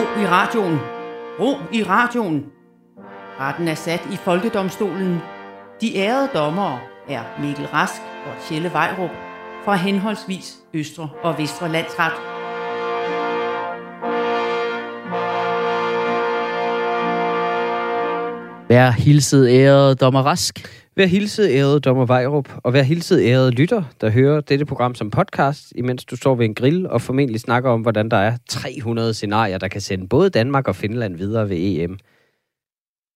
Ro i radioen. Ro i radioen. Retten er sat i Folkedomstolen. De ærede dommere er Mikkel Rask og Tjelle Vejrup fra henholdsvis Østre og Vestre Landsret. Vær hilset ærede dommer Rask. Vær hilset ærede dommer Vejrup, og vær hilset ærede lytter, der hører dette program som podcast, imens du står ved en grill og formentlig snakker om, hvordan der er 300 scenarier, der kan sende både Danmark og Finland videre ved EM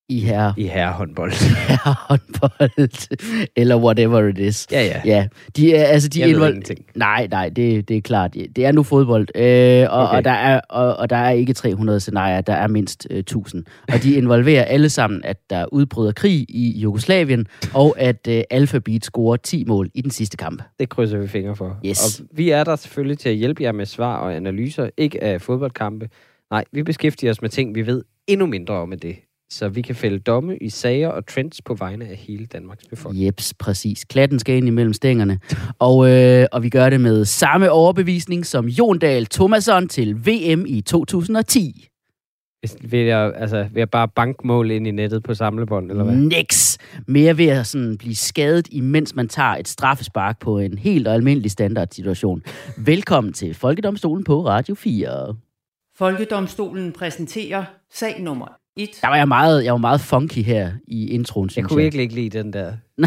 i her i herrehåndbold. håndbold, eller whatever it is. Ja, ja. Ja, de er, altså de Jeg ved invol- ingenting. Nej, nej, det, det er klart. Det er nu fodbold, øh, og, Okay. og, der er, og, og der er ikke 300 scenarier, der er mindst øh, 1000. Og de involverer alle sammen, at der udbryder krig i Jugoslavien, og at øh, Alphabet scorer 10 mål i den sidste kamp. Det krydser vi fingre for. Yes. Og vi er der selvfølgelig til at hjælpe jer med svar og analyser, ikke af fodboldkampe. Nej, vi beskæftiger os med ting, vi ved endnu mindre om end det. Så vi kan fælde domme i sager og trends på vegne af hele Danmarks befolkning. Jeps, præcis. Klatten skal ind imellem stængerne. Og, øh, og vi gør det med samme overbevisning som Jon Dahl Thomasson til VM i 2010. Hvis- Vil jeg, altså, vil jeg bare banke mål ind i nettet på samlebånd, eller hvad? Niks. Mere ved at sådan blive skadet, imens man tager et straffespark på en helt almindelig standardsituation. Velkommen til Folkedomstolen på Radio 4. Folkedomstolen præsenterer sag nummer 1. Der var jeg meget, jeg var meget funky her i introen, Jeg synes kunne virkelig ikke lide den der.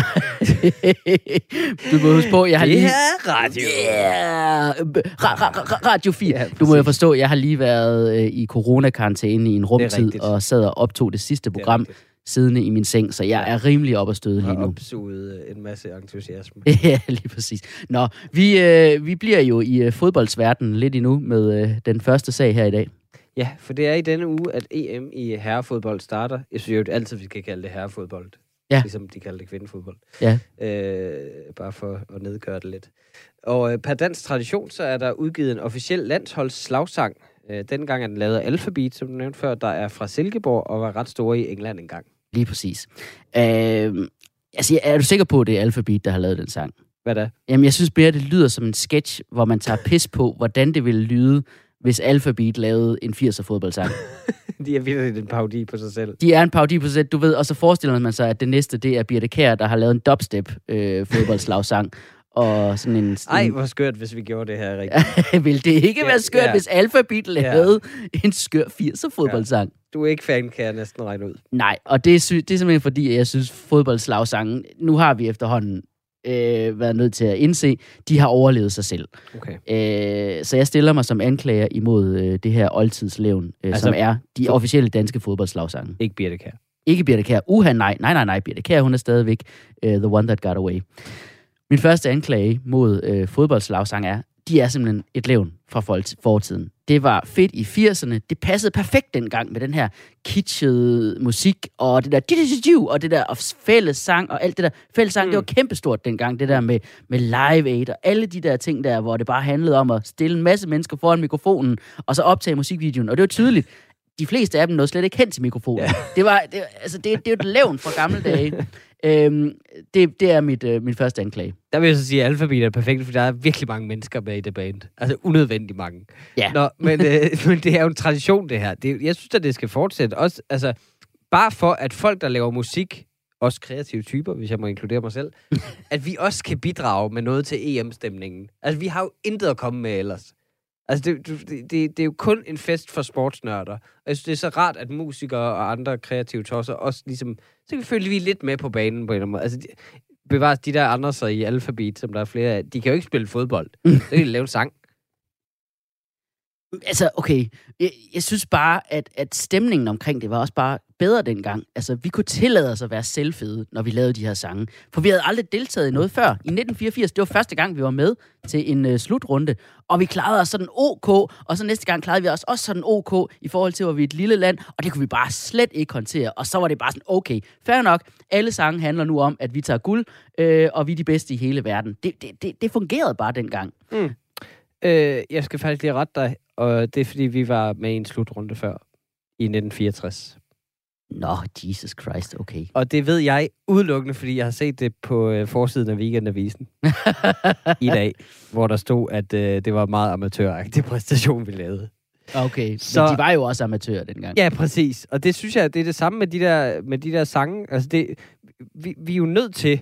du må huske på, jeg har Det lige... her er radio. Yeah! Ra- ra- ra- Radio 4. Ja, du må jo forstå, jeg har lige været øh, i coronakarantæne i en rumtid, og sad og optog det sidste Det program rigtigt. siddende i min seng, så jeg er rimelig op at støde lige Og nu. opsuget øh, en masse entusiasme. ja, lige præcis. Nå, vi, øh, vi bliver jo i øh, fodboldsverdenen lidt endnu med øh, den første sag her i dag. Ja, for det er i denne uge, at EM i herrefodbold starter. Jeg synes jo altid, vi skal kalde det herrefodbold. Ja. Ligesom de kalder det kvindefodbold. Ja. Øh, bare for at nedgøre det lidt. Og øh, per dansk tradition, så er der udgivet en officiel landsholdsslagsang. Øh, dengang er den lavet af Alphabet, som du nævnte før, der er fra Silkeborg og var ret store i England engang. Lige præcis. Øh, altså, er du sikker på, at det er Alphabet, der har lavet den sang? Hvad da? Jamen, jeg synes mere, det lyder som en sketch, hvor man tager pis på, hvordan det ville lyde, hvis Alphabet lavede en 80'er fodboldsang. De er virkelig en parodi på sig selv. De er en parodi på sæt, du ved, og så forestiller man sig, at det næste, det er Birte Kjær, der har lavet en dubstep øh, fodboldslagsang. og sådan en... Ej, hvor skørt, hvis vi gjorde det her rigtigt. vil det ikke Ja, være skørt, ja. hvis Alphabet lavede en skør 80'er fodboldsang? Du er ikke fan, kan jeg næsten regne ud. Nej, og det er, det er simpelthen fordi, at jeg synes, fodboldslagsangen, nu har vi efterhånden øh, været nødt til at indse, de har overlevet sig selv. Okay. Øh, så jeg stiller mig som anklager imod øh, det her oldtidslevn, øh, altså, som er de officielle danske fodboldslagsange. Ikke Birte Kjær. Ikke Birte Kjær. Uha, nej, nej, nej, nej. Birte Kjær, hun er stadigvæk uh, the one that got away. Min første anklage mod uh, fodboldslagsang er, de er simpelthen et levn fra fortiden. Det var fedt i 80'erne. Det passede perfekt dengang med den her kitschede musik, og det der og det der og fælles sang, og alt det der fælles sang, mm. det var kæmpestort dengang, det der med, med Live Aid, og alle de der ting der, hvor det bare handlede om at stille en masse mennesker foran mikrofonen, og så optage musikvideoen. Og det var tydeligt, de fleste af dem nåede slet ikke hen til mikrofonen. Ja. Det, var, det, altså, det, det er jo et levn fra gamle dage øhm, det, det er mit, øh, min første anklage. Der vil jeg så sige, at Alphabet er perfekt, for der er virkelig mange mennesker med i det band. Altså unødvendigt mange. Ja. Nå, men, øh, men det er jo en tradition, det her. Det, jeg synes, at det skal fortsætte. Også, altså, bare for, at folk, der laver musik, også kreative typer, hvis jeg må inkludere mig selv, at vi også kan bidrage med noget til EM-stemningen. Altså, vi har jo intet at komme med ellers. Altså, det, det, det, det er jo kun en fest for sportsnørder. Og jeg synes, det er så rart, at musikere og andre kreative tosser også ligesom... Så kan vi følge vi er lidt med på banen på en eller anden måde. Altså, de, bevares de der andre så i alfabet, som der er flere af, de kan jo ikke spille fodbold. Så kan de lave en sang. Altså, okay. Jeg, jeg synes bare, at, at stemningen omkring det var også bare bedre dengang. Altså, vi kunne tillade os at være selvfede, når vi lavede de her sange. For vi havde aldrig deltaget i noget før. I 1984, det var første gang, vi var med til en øh, slutrunde. Og vi klarede os sådan ok, og så næste gang klarede vi os også sådan ok, i forhold til, hvor vi er et lille land, og det kunne vi bare slet ikke håndtere. Og så var det bare sådan, okay, fair nok, alle sange handler nu om, at vi tager guld, øh, og vi er de bedste i hele verden. Det, det, det, det fungerede bare dengang. Mm. Øh, jeg skal faktisk lige rette dig, og det er fordi, vi var med i en slutrunde før i 1964. Nå, Jesus Christ, okay. Og det ved jeg udelukkende, fordi jeg har set det på øh, forsiden af Weekendavisen i dag, hvor der stod, at øh, det var meget amatøragtig præstation, vi lavede. Okay, så... men de var jo også amatører dengang. Ja, præcis. Og det synes jeg, det er det samme med de der, med de der sange. Altså, det, vi, vi er jo nødt til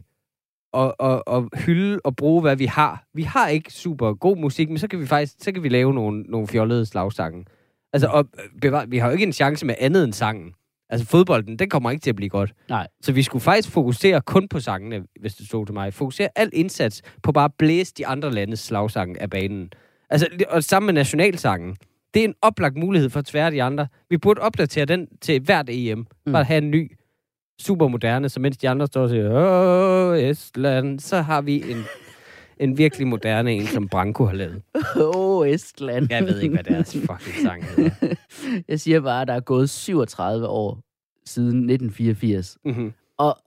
at, at, at hylde og bruge, hvad vi har. Vi har ikke super god musik, men så kan vi faktisk så kan vi lave nogle, nogle fjollede slagsange. Altså, og bevar, vi har jo ikke en chance med andet end sangen. Altså, fodbolden, den kommer ikke til at blive godt. Nej. Så vi skulle faktisk fokusere kun på sangene, hvis det stod til mig. Fokusere al indsats på bare at blæse de andre landes slagsange af banen. Altså, og sammen med nationalsangen. Det er en oplagt mulighed for at tvære de andre. Vi burde opdatere den til hvert EM. Mm. Bare have en ny, super moderne, så mens de andre står og siger, Åh, Estland, så har vi en, en virkelig moderne en, som Branko har lavet. Åh, oh, Estland. Jeg ved ikke, hvad deres fucking sang hedder. Jeg siger bare, at der er gået 37 år siden 1984. Mm-hmm. Og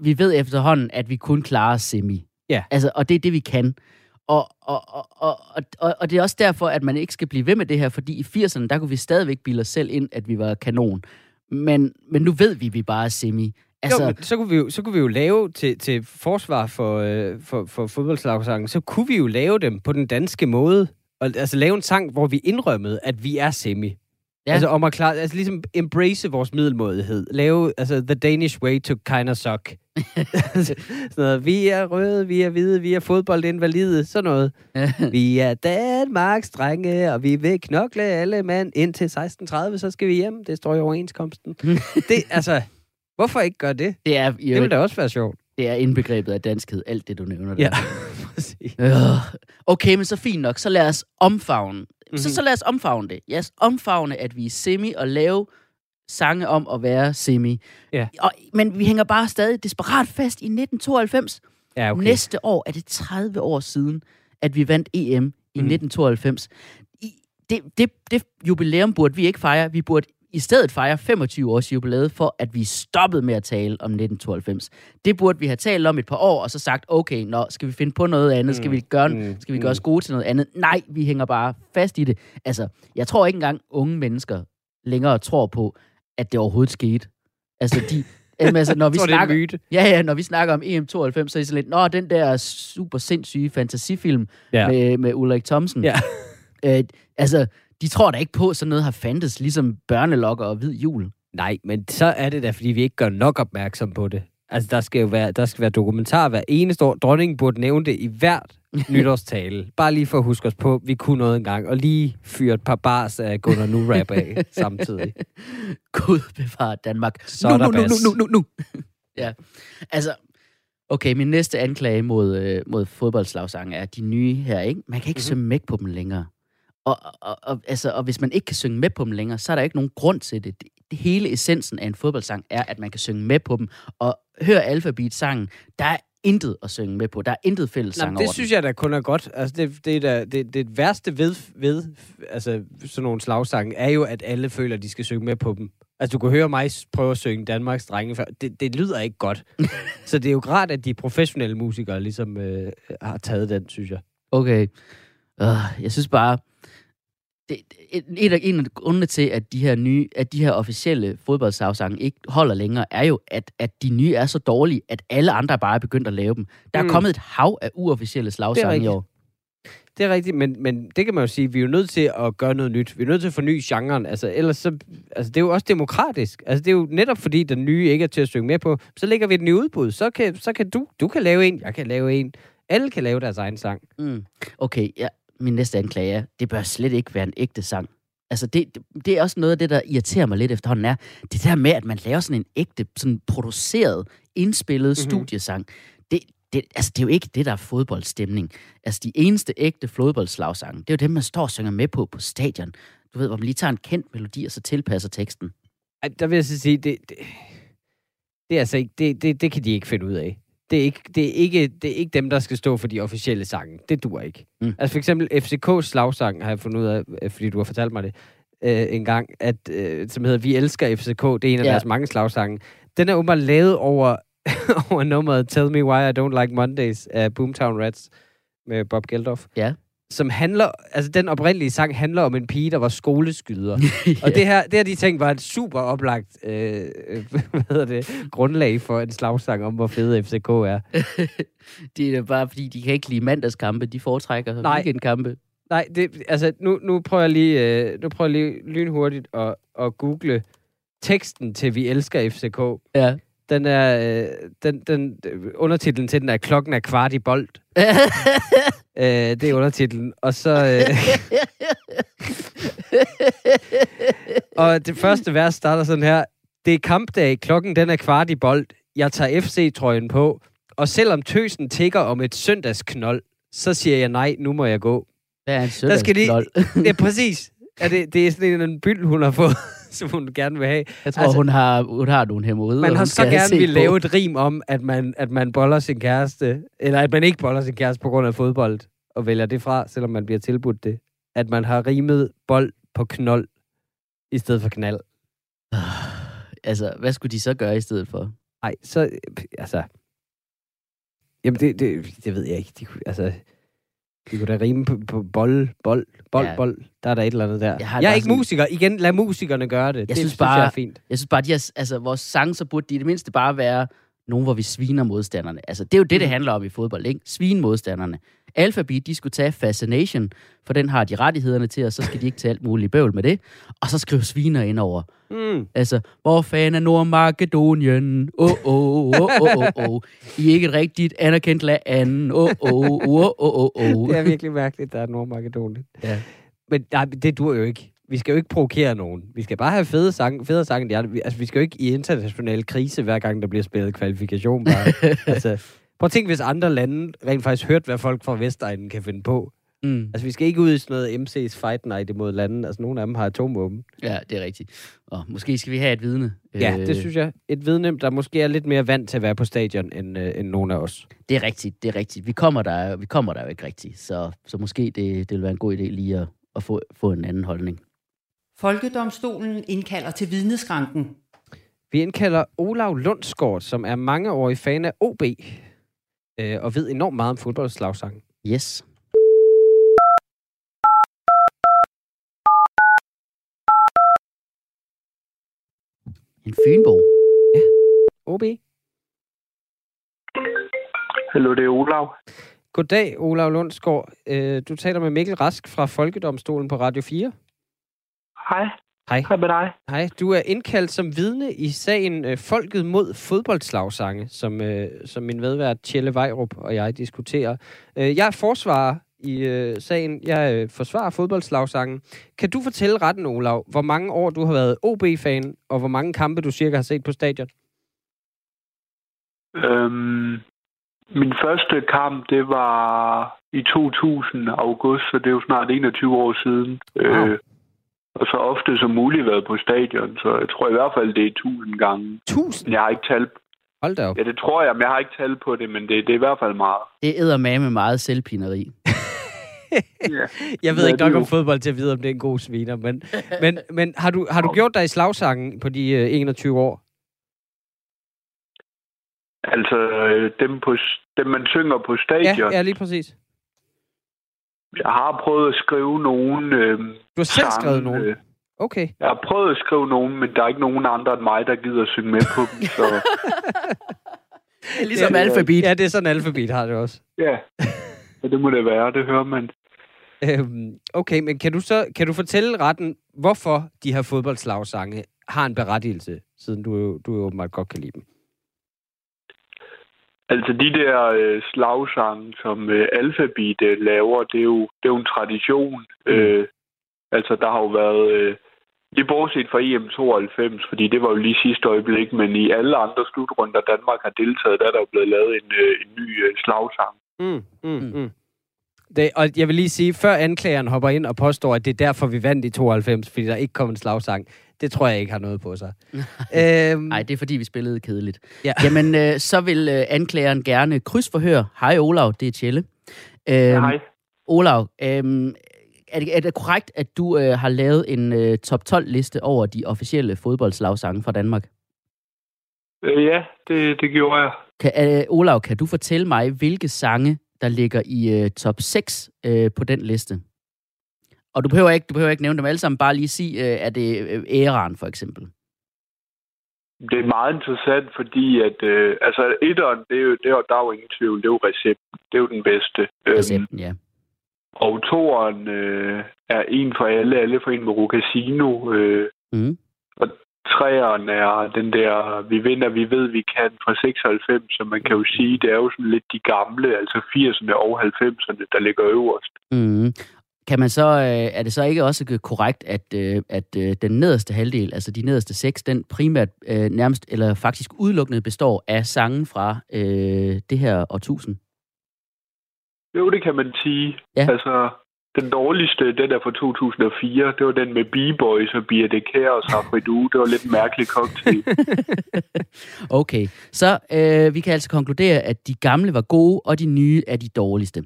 vi ved efterhånden, at vi kun klarer semi. Ja. Altså, og det er det, vi kan. Og, og, og, og, og, og det er også derfor, at man ikke skal blive ved med det her, fordi i 80'erne, der kunne vi stadigvæk bilde os selv ind, at vi var kanon. Men, men nu ved vi, at vi bare er semi. Altså, jo, men så kunne vi jo, så kunne vi jo lave til, til forsvar for, øh, for, for fodboldslagsangen, så kunne vi jo lave dem på den danske måde. Og, altså lave en sang, hvor vi indrømmede, at vi er semi. Ja. Altså om at klare, altså ligesom embrace vores middelmådighed. Lave, altså the Danish way to kind of suck. sådan noget, vi er røde, vi er hvide, vi er fodboldinvalide, sådan noget. vi er Danmarks drenge, og vi vil knokle alle mand indtil 16.30, så skal vi hjem. Det står i overenskomsten. det, altså, hvorfor ikke gøre det? det er, Det ville da også være sjovt. det er indbegrebet af danskhed, alt det, du nævner. der. Ja, præcis. Øh. Okay, men så fint nok. Så lad os omfavne. Mm-hmm. Så, Mhm. så lad os omfavne det. Lad os omfavne, at vi er semi og lave sange om at være semi. Ja. Og, men vi hænger bare stadig desperat fast i 1992. Ja, Okay. Næste år er det 30 år siden, at vi vandt EM i Mhm. mm. 1992. I, det, det, det jubilæum burde vi ikke fejre. Vi burde i stedet fejre 25 års jubilæet for, at vi stoppede med at tale om 1992. Det burde vi have talt om et par år, og så sagt, okay, nå, skal vi finde på noget andet? Skal vi gøre, Mm. skal vi gøre os gode til noget andet? Nej, vi hænger bare fast i det. Altså, jeg tror ikke engang unge mennesker længere tror på, at det overhovedet skete. Altså, de, jamen, altså når vi tror, det er snakker, myte. Ja, ja, når vi snakker om EM92, så er det sådan lidt, nå, den der super sindssyge fantasifilm ja. med, med Ulrik Thomsen. Ja. Øh, altså, de tror da ikke på, at sådan noget har fandtes, ligesom børnelokker og hvid jul. Nej, men så er det da, fordi vi ikke gør nok opmærksom på det. Altså, der skal jo være, der skal være dokumentar hver eneste år. Dronningen burde nævne det i hvert nytårstale. Bare lige for at huske os på, vi kunne noget engang. Og lige fyre et par bars af Gunnar Nu rap af samtidig. Gud bevare Danmark. Så nu, nu, nu, nu, nu, nu, nu. ja, altså, okay, min næste anklage mod, øh, mod fodboldslagsange er de nye her, ikke? Man kan ikke Mhm. mm-hmm. synge med på dem længere. Og, og, og, altså, og hvis man ikke kan synge med på dem længere, så er der ikke nogen grund til det. det. det hele essensen af en fodboldsang er, at man kan synge med på dem. Og hør Alphabet-sangen, der er intet at synge med på. Der er intet fællessang Nå, over det synes jeg da kun er godt. Altså, det, det, er da, det, det værste ved, ved altså, sådan nogle slagsange, er jo, at alle føler, at de skal synge med på dem. Altså, du kan høre mig prøve at synge Danmarks drenge før. Det, det lyder ikke godt. Så det er jo rart, at de professionelle musikere ligesom øh, har taget den, synes jeg. Okay. Uh, jeg synes bare, det, det- en, af, en af grundene til, at de her nye, at de her officielle fodboldslagsange ikke holder længere, er jo, at, at de nye er så dårlige, at alle andre bare er begyndt at lave dem. Der er Mm. kommet et hav af uofficielle slagsange i år. Det er rigtigt, men, men det kan man jo sige, vi er jo nødt til at gøre noget nyt. Vi er nødt til at forny genren. Altså, ellers så, altså, det er jo også demokratisk. Altså, det er jo netop fordi, den nye ikke er til at synge med på. Så lægger vi den i udbud. Så kan, så kan du, du kan lave en, jeg kan lave en. Alle kan lave deres egen sang. Mm. Okay, ja, min næste anklage er, det bør slet ikke være en ægte sang. Altså, det, det, er også noget af det, der irriterer mig lidt efterhånden, er det der med, at man laver sådan en ægte, sådan produceret, indspillet Mhm. mm-hmm. studiesang. Det, det, altså, det er jo ikke det, der er fodboldstemning. Altså, de eneste ægte fodboldslagsange, det er jo dem, man står og synger med på på stadion. Du ved, hvor man lige tager en kendt melodi, og så tilpasser teksten. Ej, der vil jeg så sige, det, det, det er altså ikke, det, det, det kan de ikke finde ud af. Det er, ikke, det, er ikke, det er ikke dem, der skal stå for de officielle sange. Det duer ikke. Mm. Altså for eksempel FCK's slagsang, har jeg fundet ud af, øh, fordi du har fortalt mig det øh, en gang, at, øh, som hedder Vi elsker FCK. Det er en af. Ja. deres mange slagsange. Den er åbenbart lavet over, over nummeret Tell Me Why I Don't Like Mondays af Boomtown Rats med Bob Geldof. Ja. Som handler, altså den oprindelige sang handler om en pige, der var skoleskyder. Og det her, det her, de tænkte, var et super oplagt øh, øh, hvad hedder det, grundlag for en slagsang om, hvor fede FCK er. det er bare, fordi de kan ikke lide mandagskampe. De foretrækker Nej. weekendkampe. Nej, det, altså, nu, nu prøver jeg lige, øh, nu prøver jeg lige lynhurtigt at, at google teksten til Vi elsker FCK. Ja. Den er, øh, den, den, undertitlen til den er Klokken er kvart i bold. Øh, det er undertitlen. Og så... Øh, og det første vers starter sådan her. Det er kampdag, klokken den er kvart i bold. Jeg tager FC-trøjen på. Og selvom tøsen tigger om et søndagsknold, så siger jeg nej, nu må jeg gå. Hvad er en Der skal søndagsknold? Det er præcis. Er det, det er sådan en, en byld, hun har fået, som hun gerne vil have. Jeg tror, Altså- hun, har, hun har nogle hemorrider. Man har så gerne vil lave et rim om, at man, at man boller sin kæreste, eller at man ikke boller sin kæreste på grund af fodbold, og vælger det fra, selvom man bliver tilbudt det. At man har rimet bold på knold, i stedet for knald. Altså, hvad skulle de så gøre i stedet for? Nej, så, øh, altså... Jamen, det, det, det ved jeg ikke. De, altså, de kunne da rime på, på bold, bold, bold, Ja. bold. Der er der et eller andet der. Jeg Jeg, er ikke sådan- musiker. Igen, lad musikerne gøre det. Jeg det synes synes bare- jeg er fint. Jeg synes bare, de har, altså, vores sange, så burde de i det mindste bare være nogen, hvor vi sviner modstanderne. Altså, det er jo det, det handler om i fodbold, ikke? Svine modstanderne. Alphabet, de skulle tage Fascination, for den har de rettighederne til, og så skal de ikke tage alt muligt bøvl med det. Og så skrive sviner ind over. Mm. Altså, hvor fanden er Nordmakedonien? Åh, åh, åh, åh, åh, åh. I er ikke et rigtigt anerkendt land. Åh, åh, åh, åh, åh, åh. Det er virkelig mærkeligt, der er Nordmakedonien. Ja. Men nej, det dur jo ikke. Vi skal jo ikke provokere nogen. Vi skal bare have fede sange, federe sange. Vi- Altså, vi skal jo ikke i international krise, hver gang der bliver spillet kvalifikation. Bare. altså, prøv at tænke, hvis andre lande rent faktisk hørte, hvad folk fra Vestegnen kan finde på. Mm. Altså, vi skal ikke ud i sådan noget MC's Fight Night imod lande. Altså, nogle af dem har atomvåben. Ja, det er rigtigt. Og måske skal vi have et vidne. Ja, det synes jeg. Et vidne, der måske er lidt mere vant til at være på stadion, end, øh, end nogen af os. Det er rigtigt, det er rigtigt. Vi kommer der, vi kommer der jo ikke rigtigt, så, så måske det, det vil være en god idé lige at, at få, få en anden holdning. Folkedomstolen indkalder til vidneskranken. Vi indkalder Olav Lundsgaard, som er mangeårig fan af OB, øh, og ved enormt meget om fodboldslagsangen. Yes. En fynbo. OB? Hallo, det er Olav. Goddag, Olav Lundsgaard. Øh, du taler med Mikkel Rask fra Folkedomstolen på Radio 4. Hej. Hej. Hej med dig. Hej, du er indkaldt som vidne i sagen øh, Folket mod fodboldslagsange, som, øh, som min medvært Tjelle Vejrup og jeg diskuterer. Øh, jeg er forsvarer i øh, sagen. Jeg øh, forsvarer fodboldslagsangen. Kan du fortælle retten, Olav, hvor mange år du har været OB-fan, og hvor mange kampe du cirka har set på stadion? Øhm, min første kamp, det var i 2000 august, så det er jo snart 21 år siden. Wow. Øh, og så ofte som muligt været på stadion, så jeg tror i hvert fald, det er 1000 gange. 1000? Men jeg har ikke tal. Hold da op. Ja, det tror jeg, men jeg har ikke tal på det, men det, det er i hvert fald meget. Det æder med meget selvpineri. Ja. Jeg ved Ja, ikke nok om fodbold til at vide, om det er en god sviner, men, men, men har, du, har du gjort dig i slagsangen på de øh, 21 år? Altså, øh, dem, på, dem man synger på stadion. Ja, ja, lige præcis. Jeg har prøvet at skrive nogen øh, Du har selv skrevet nogen? Øh, Okay. jeg har prøvet at skrive nogen, men der er ikke nogen andre end mig, der gider at synge med på dem. Så Ligesom Ja, alfabet. Ja, det er sådan, alfabet har det også. ja, ja det må det være. Det hører man. Øhm, okay, men kan du så kan du fortælle retten, hvorfor de her fodboldslagsange har en berettigelse, siden du, du jo åbenbart godt kan lide dem? Altså de der øh, slagsange, som øh, Alphabet øh, laver, det er, jo, det er jo en tradition. Mm. Øh, altså der har jo været... Øh, lige bortset fra EM 92, fordi det var jo lige sidste øjeblik, men i alle andre slutrunder, Danmark har deltaget, der er der jo blevet lavet en, øh, en ny øh, slagsang. Mm, mm, Mm. mm. Det, og jeg vil lige sige, før anklageren hopper ind og påstår, at det er derfor, vi vandt i 92, fordi der ikke kom en slagsang, det tror jeg ikke har noget på sig. øhm, Nej, det er fordi, vi spillede kedeligt. Ja. Jamen, øh, så vil øh, anklageren gerne krydsforhøre. Hej Olav, det er Tjelle. Øhm, Hej. Olav, øhm, er, det, er det korrekt, at du øh, har lavet en øh, top 12-liste over de officielle fodboldslagsange fra Danmark? Øh, ja, det, det gjorde jeg. Kan, øh, Olav, kan du fortælle mig, hvilke sange, der ligger i øh, top 6 øh, på den liste? Og du behøver, ikke, du behøver ikke nævne dem alle sammen, bare lige sige, øh, er det øh, æraen for eksempel? Det er meget interessant, fordi at, øh, altså etteren, det er jo, det er, der er jo ingen tvivl, det er jo recepten. Det er jo den bedste. Øhm, Recepten, ja. Og toeren øh, er en for alle, alle for en med Rocasino. Øh, Mm. træeren er den der, vi vinder, vi ved, vi kan fra 96, så man kan jo sige, det er jo sådan lidt de gamle, altså 80'erne og 90'erne, der ligger øverst. Mm. Kan man så, øh, er det så ikke også korrekt, at, øh, at øh, den nederste halvdel, altså de nederste seks, den primært øh, nærmest, eller faktisk udelukkende består af sange fra øh, det her årtusind? Jo, det kan man sige. Ja. Altså, den dårligste, den er fra 2004, det var den med B-Boys og Birte Kær og Safridu. Det var lidt en mærkelig cocktail. Okay, så øh, vi kan altså konkludere, at de gamle var gode, og de nye er de dårligste.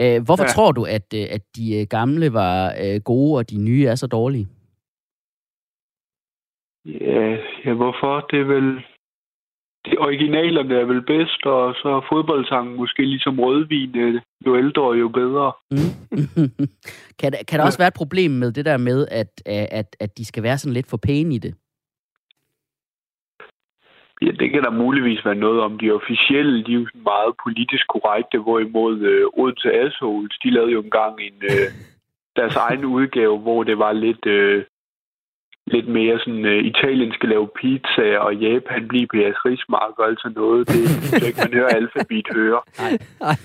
Øh, hvorfor ja. Tror du, at, øh, at de øh, gamle var øh, gode, og de nye er så dårlige? ja, ja, hvorfor? Det er vel... De originalerne er vel bedst, og så er fodboldsangen måske ligesom rødvin. øh, Jo ældre, jo bedre. Mm. kan, der, kan der også være et problem med det der med, at, at, at de skal være sådan lidt for pæne i det? Ja, det kan der muligvis være noget om. De officielle, de er jo sådan meget politisk korrekte, hvorimod øh, Odense Assholes, de lavede jo engang en, øh, deres egen udgave, hvor det var lidt, øh, lidt mere sådan, øh, Italien skal lave pizza, og Japan bliver på jeres rismark og alt sådan noget. Det synes jeg ikke, man hører alfabet høre. Ej,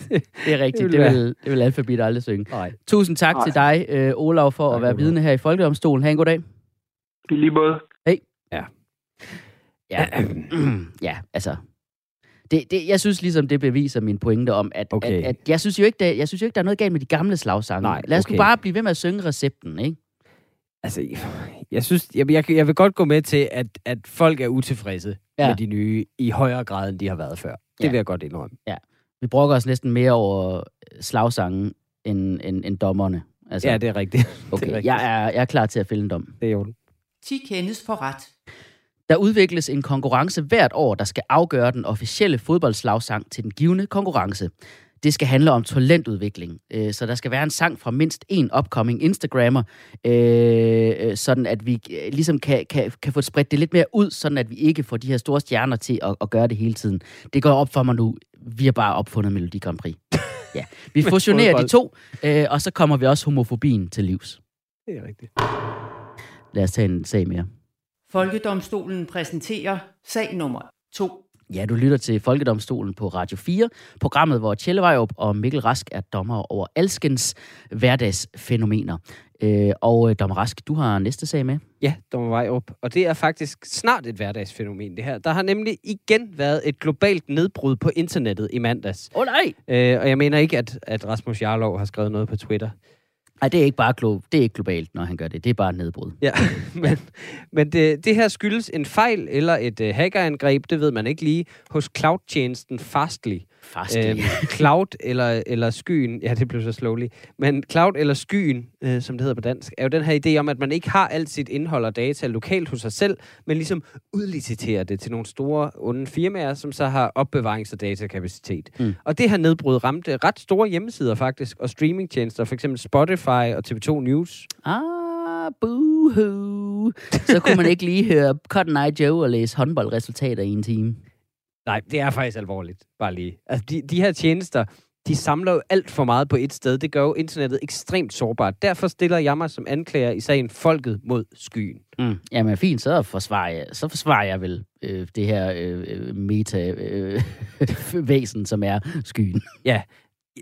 Det er rigtigt, Det det vil det vil Alphabet aldrig synge. Nej. Tusind tak Nej. til dig, øh, Olav, for Tak, at være Olav. vidne her i Folkedomstolen. Ha' en god dag. I lige måde. Ja, ja altså... Det, det, jeg synes ligesom, det beviser min pointe om, at, Okay. at, at jeg, synes jo ikke, der, jeg synes jo ikke, der er noget galt med de gamle slagsange. Nej, Lad os okay. nu bare blive ved med at synge recepten, ikke? Altså, jeg synes, jeg, jeg, jeg vil godt gå med til, at, at folk er utilfredse Ja. ja. med de nye i højere grad, end de har været før. Det Ja. vil jeg godt indrømme. Vi brokker os næsten mere over slagsange end, end, end dommerne. Altså, Ja, det er rigtigt. okay. det er rigtigt. jeg, er, jeg er klar til at fælde en dom. Det er jo den. 10 kendes for ret. Der udvikles en konkurrence hvert år, der skal afgøre den officielle fodboldslagsang til den givende konkurrence. Det skal handle om talentudvikling, øh, så der skal være en sang fra mindst en upcoming Instagrammer, øh, øh, sådan at vi øh, ligesom kan, kan, kan få spredt det lidt mere ud, sådan at vi ikke får de her store stjerner til at, at gøre det hele tiden. Det går op for mig nu. Vi har bare opfundet Melodi Grand Prix. Ja. Vi fusionerer de to, øh, og så kommer vi også homofobien til livs. Det er rigtigt. Lad os tage en sag mere. Folkedomstolen præsenterer sag nummer 2. Ja, du lytter til Folkedomstolen på Radio 4, programmet, hvor Tjelle Vejrup og Mikkel Rask er dommer over alskens hverdagsfænomener. Øh, og øh, dommer Rask, du har næste sag med. Ja, Dommer Vejrup. Og det er faktisk snart et hverdagsfænomen, det her. Der har nemlig igen været et globalt nedbrud på internettet i mandags. Åh oh, nej! Øh, og jeg mener ikke, at, at Rasmus Jarlov har skrevet noget på Twitter. Nej, det er ikke bare glo- det er ikke globalt, når han gør det. Det er bare et nedbrud. Ja, men, men det, det her skyldes en fejl eller et uh, hackerangreb, det ved man ikke lige, hos cloud-tjenesten Fastly. Fast. Øhm, cloud eller, eller skyen, ja det blev så slowly, men cloud eller skyen, øh, som det hedder på dansk, er jo den her idé om, at man ikke har alt sit indhold og data lokalt hos sig selv, men ligesom udliciterer det til nogle store onde firmaer, som så har opbevarings- og datakapacitet. Mm. Og det her nedbrud ramte ret store hjemmesider faktisk, og streamingtjenester, for eksempel Spotify og TV2 News. Ah, boohoo. Så kunne man ikke lige høre Cotton Eye Joe og læse håndboldresultater i en time. Nej, det er faktisk alvorligt. Bare lige. Altså, de, de her tjenester, de samler jo alt for meget på et sted. Det gør jo internettet ekstremt sårbart. Derfor stiller jeg mig som anklager i sagen Folket mod skyen. Mm. Jamen fint, så forsvarer jeg, så forsvarer jeg vel øh, det her øh, øh, meta-væsen, som er skyen.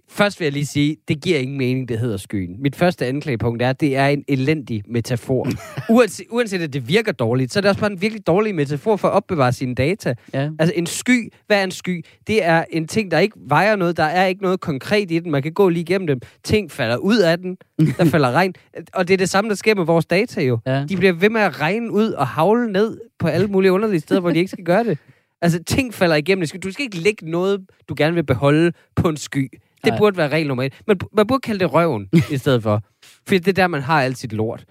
Først vil jeg lige sige, det giver ingen mening, det hedder skyen. Mit første anklagepunkt er, at det er en elendig metafor. uanset, uanset at det virker dårligt, så er det også bare en virkelig dårlig metafor for at opbevare sine data. Ja. Altså en sky, hvad er en sky? Det er en ting, der ikke vejer noget. Der er ikke noget konkret i den. Man kan gå lige igennem dem. Ting falder ud af den. Der falder regn. Og det er det samme, der sker med vores data jo. Ja. De bliver ved med at regne ud og havle ned på alle mulige underlige steder, hvor de ikke skal gøre det. Altså, ting falder igennem. Du skal- ikke lægge noget, du gerne vil beholde på en sky. Det Nej. burde være regel nummer et. Men man burde kalde det røven i stedet for. For det er der, man har alt sit lort.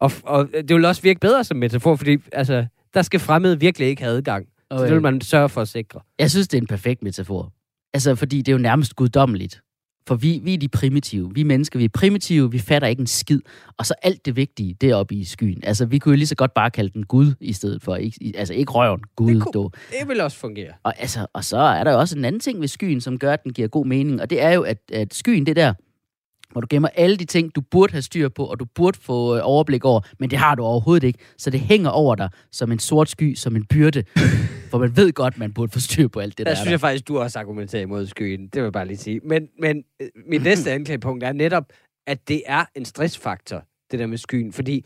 Og, og det vil også virke bedre som metafor, fordi altså, der skal fremmede virkelig ikke have adgang. Så det vil man sørge for at sikre. Jeg synes, det er en perfekt metafor. Altså, fordi det er jo nærmest guddommeligt. For vi, vi er de primitive. Vi mennesker, vi er primitive, vi fatter ikke en skid. Og så alt det vigtige, det er oppe i skyen. Altså, vi kunne jo lige så godt bare kalde den Gud i stedet for. Ikke, altså, ikke røven, Gud. Det kunne- dog. Det vil også fungere. Og, altså, og så er der jo også en anden ting ved skyen, som gør, at den giver god mening. Og det er jo, at, at skyen, det der, hvor du gemmer alle de ting, du burde have styr på, og du burde få øh, overblik over, men det har du overhovedet ikke. Så det hænger over dig som en sort sky, som en byrde. for man ved godt, man burde få styr på alt det Der der. synes er jeg faktisk, du også argumenterer imod skyen. Det vil jeg bare lige sige. Men, men øh, mit næste anklagepunkt er netop, at det er en stressfaktor, det der med skyen. Fordi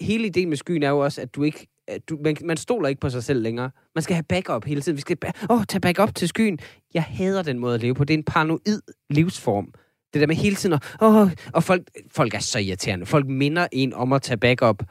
hele ideen med skyen er jo også, at du ikke at du, man, man stoler ikke på sig selv længere. Man skal have backup hele tiden. Vi skal ba- oh, tage backup til skyen. Jeg hader den måde at leve på. Det er en paranoid livsform. Det der med hele tiden, at, oh, og folk, folk er så irriterende. Folk minder en om at tage backup.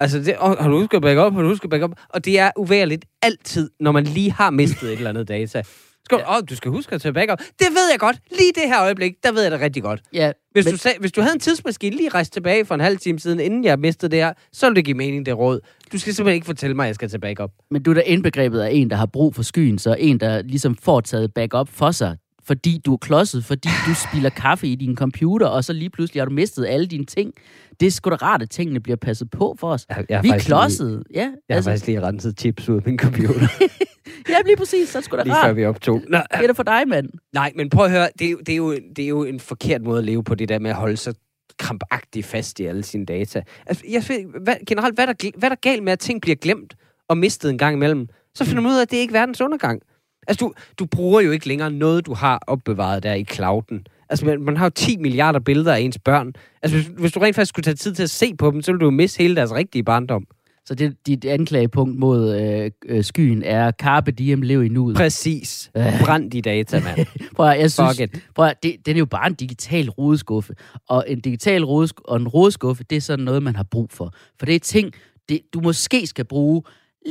Altså, det, oh, har du husket backup? Har du husket backup? Og det er uværligt altid, når man lige har mistet et eller andet data. Skal, ja. oh, du skal huske at tage backup. Det ved jeg godt. Lige det her øjeblik, der ved jeg det rigtig godt. Ja, Hvis, men, du, sag, hvis du havde en tidsmaskine lige rejst tilbage for en halv time siden, inden jeg mistede det her, så ville det give mening, det råd. Du skal simpelthen ikke fortælle mig, at jeg skal tage backup. men du er da indbegrebet af en, der har brug for skyen, så en, der ligesom får taget backup for sig, fordi du er klodset, fordi du spiller kaffe i din computer, og så lige pludselig har du mistet alle dine ting. Det er sgu da rart, at tingene bliver passet på for os. Jeg, jeg Vi er faktisk lige- klodset. Ja, Jeg har altså, faktisk lige renset chips ud af min computer, ja, lige præcis. Så det sgu da lige før rart. vi optog. Nå, Det er da for dig, mand. nej, men prøv at høre. Det er, jo, det, er jo, det er jo en forkert måde at leve på, det der med at holde sig krampagtigt fast i alle sine data. Altså, jeg hvad, generelt, hvad er, der, hvad er der galt med, at ting bliver glemt og mistet en gang imellem? Så finder man ud af, at det er ikke verdens undergang. Altså, du, du bruger jo ikke længere noget, du har opbevaret der i clouden. Altså, man, man har jo 10 milliarder billeder af ens børn. Altså, hvis, hvis du rent faktisk skulle tage tid til at se på dem, så ville du jo miste hele deres rigtige barndom. Så det, dit anklagepunkt mod øh, øh, skyen er carpe diem, lev i nuet. Præcis. Øh. Brænd de data, mand. Prøv at, jeg synes, Fuck it. prøv at, det, den er jo bare en digital rodeskuffe. Og en digital rodeskuffe, og en rodeskuffe, det er sådan noget, man har brug for. For det er ting, det, du måske skal bruge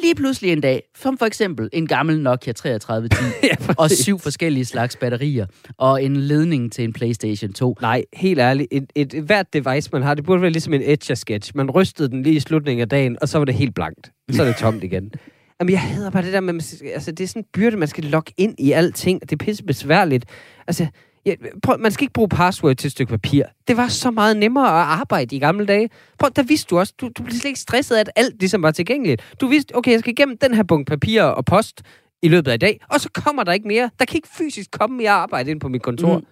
lige pludselig en dag, som for eksempel en gammel Nokia 3310, ja, og syv forskellige slags batterier, og en ledning til en Playstation 2. Nej, helt ærligt. Et, et, et hvert device, man har, det burde være ligesom en Etcher-sketch. Man rystede den lige i slutningen af dagen, og så var det helt blankt. Så er det tomt igen. Jamen, jeg hader bare det der med, altså, det er sådan en byrde, man skal logge ind i alting, og det er pisse besværligt. Altså, ja, prøv, man skal ikke bruge password til et stykke papir. Det var så meget nemmere at arbejde i gamle dage. Prøv, der vidste du også, du, du blev slet ikke stresset af, at alt ligesom var tilgængeligt. Du vidste, okay, jeg skal igennem den her bunke papir og post i løbet af i dag, og så kommer der ikke mere. Der kan ikke fysisk komme mere arbejde ind på mit kontor. Mm.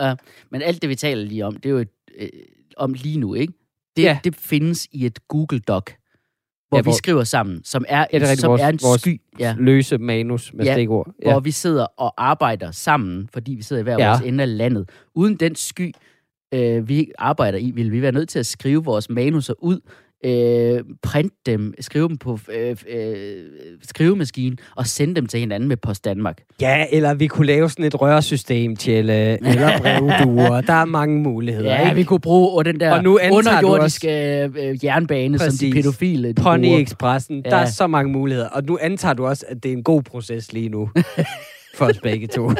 Ja, men alt det, vi taler lige om, det er jo et, øh, om lige nu, ikke? Det, Ja. det findes i et Google Doc, hvor Ja, vi skriver sammen, som er, Ja, det er rigtigt. som Vores- er en vores sky. Ja. Løse manus med Ja, stikord. hvor vi sidder og arbejder sammen, fordi vi sidder i hver Ja. vores ende af landet. Uden den sky, øh, vi arbejder i, vil vi være nødt til at skrive vores manuser ud, øh, printe dem, skrive dem på øh, øh, skrivemaskinen og sende dem til hinanden med Post Danmark. Ja, eller vi kunne lave sådan et rørsystem, Tjelle, eller brevduer. Der er mange muligheder, Ja, ikke? vi kunne bruge den der Og nu underjordiske øh, jernbane, som de Præcis. pædofile de Pony. Expressen. Ja. Der er så mange muligheder. Og nu antager du også, at det er en god proces lige nu. for os begge to.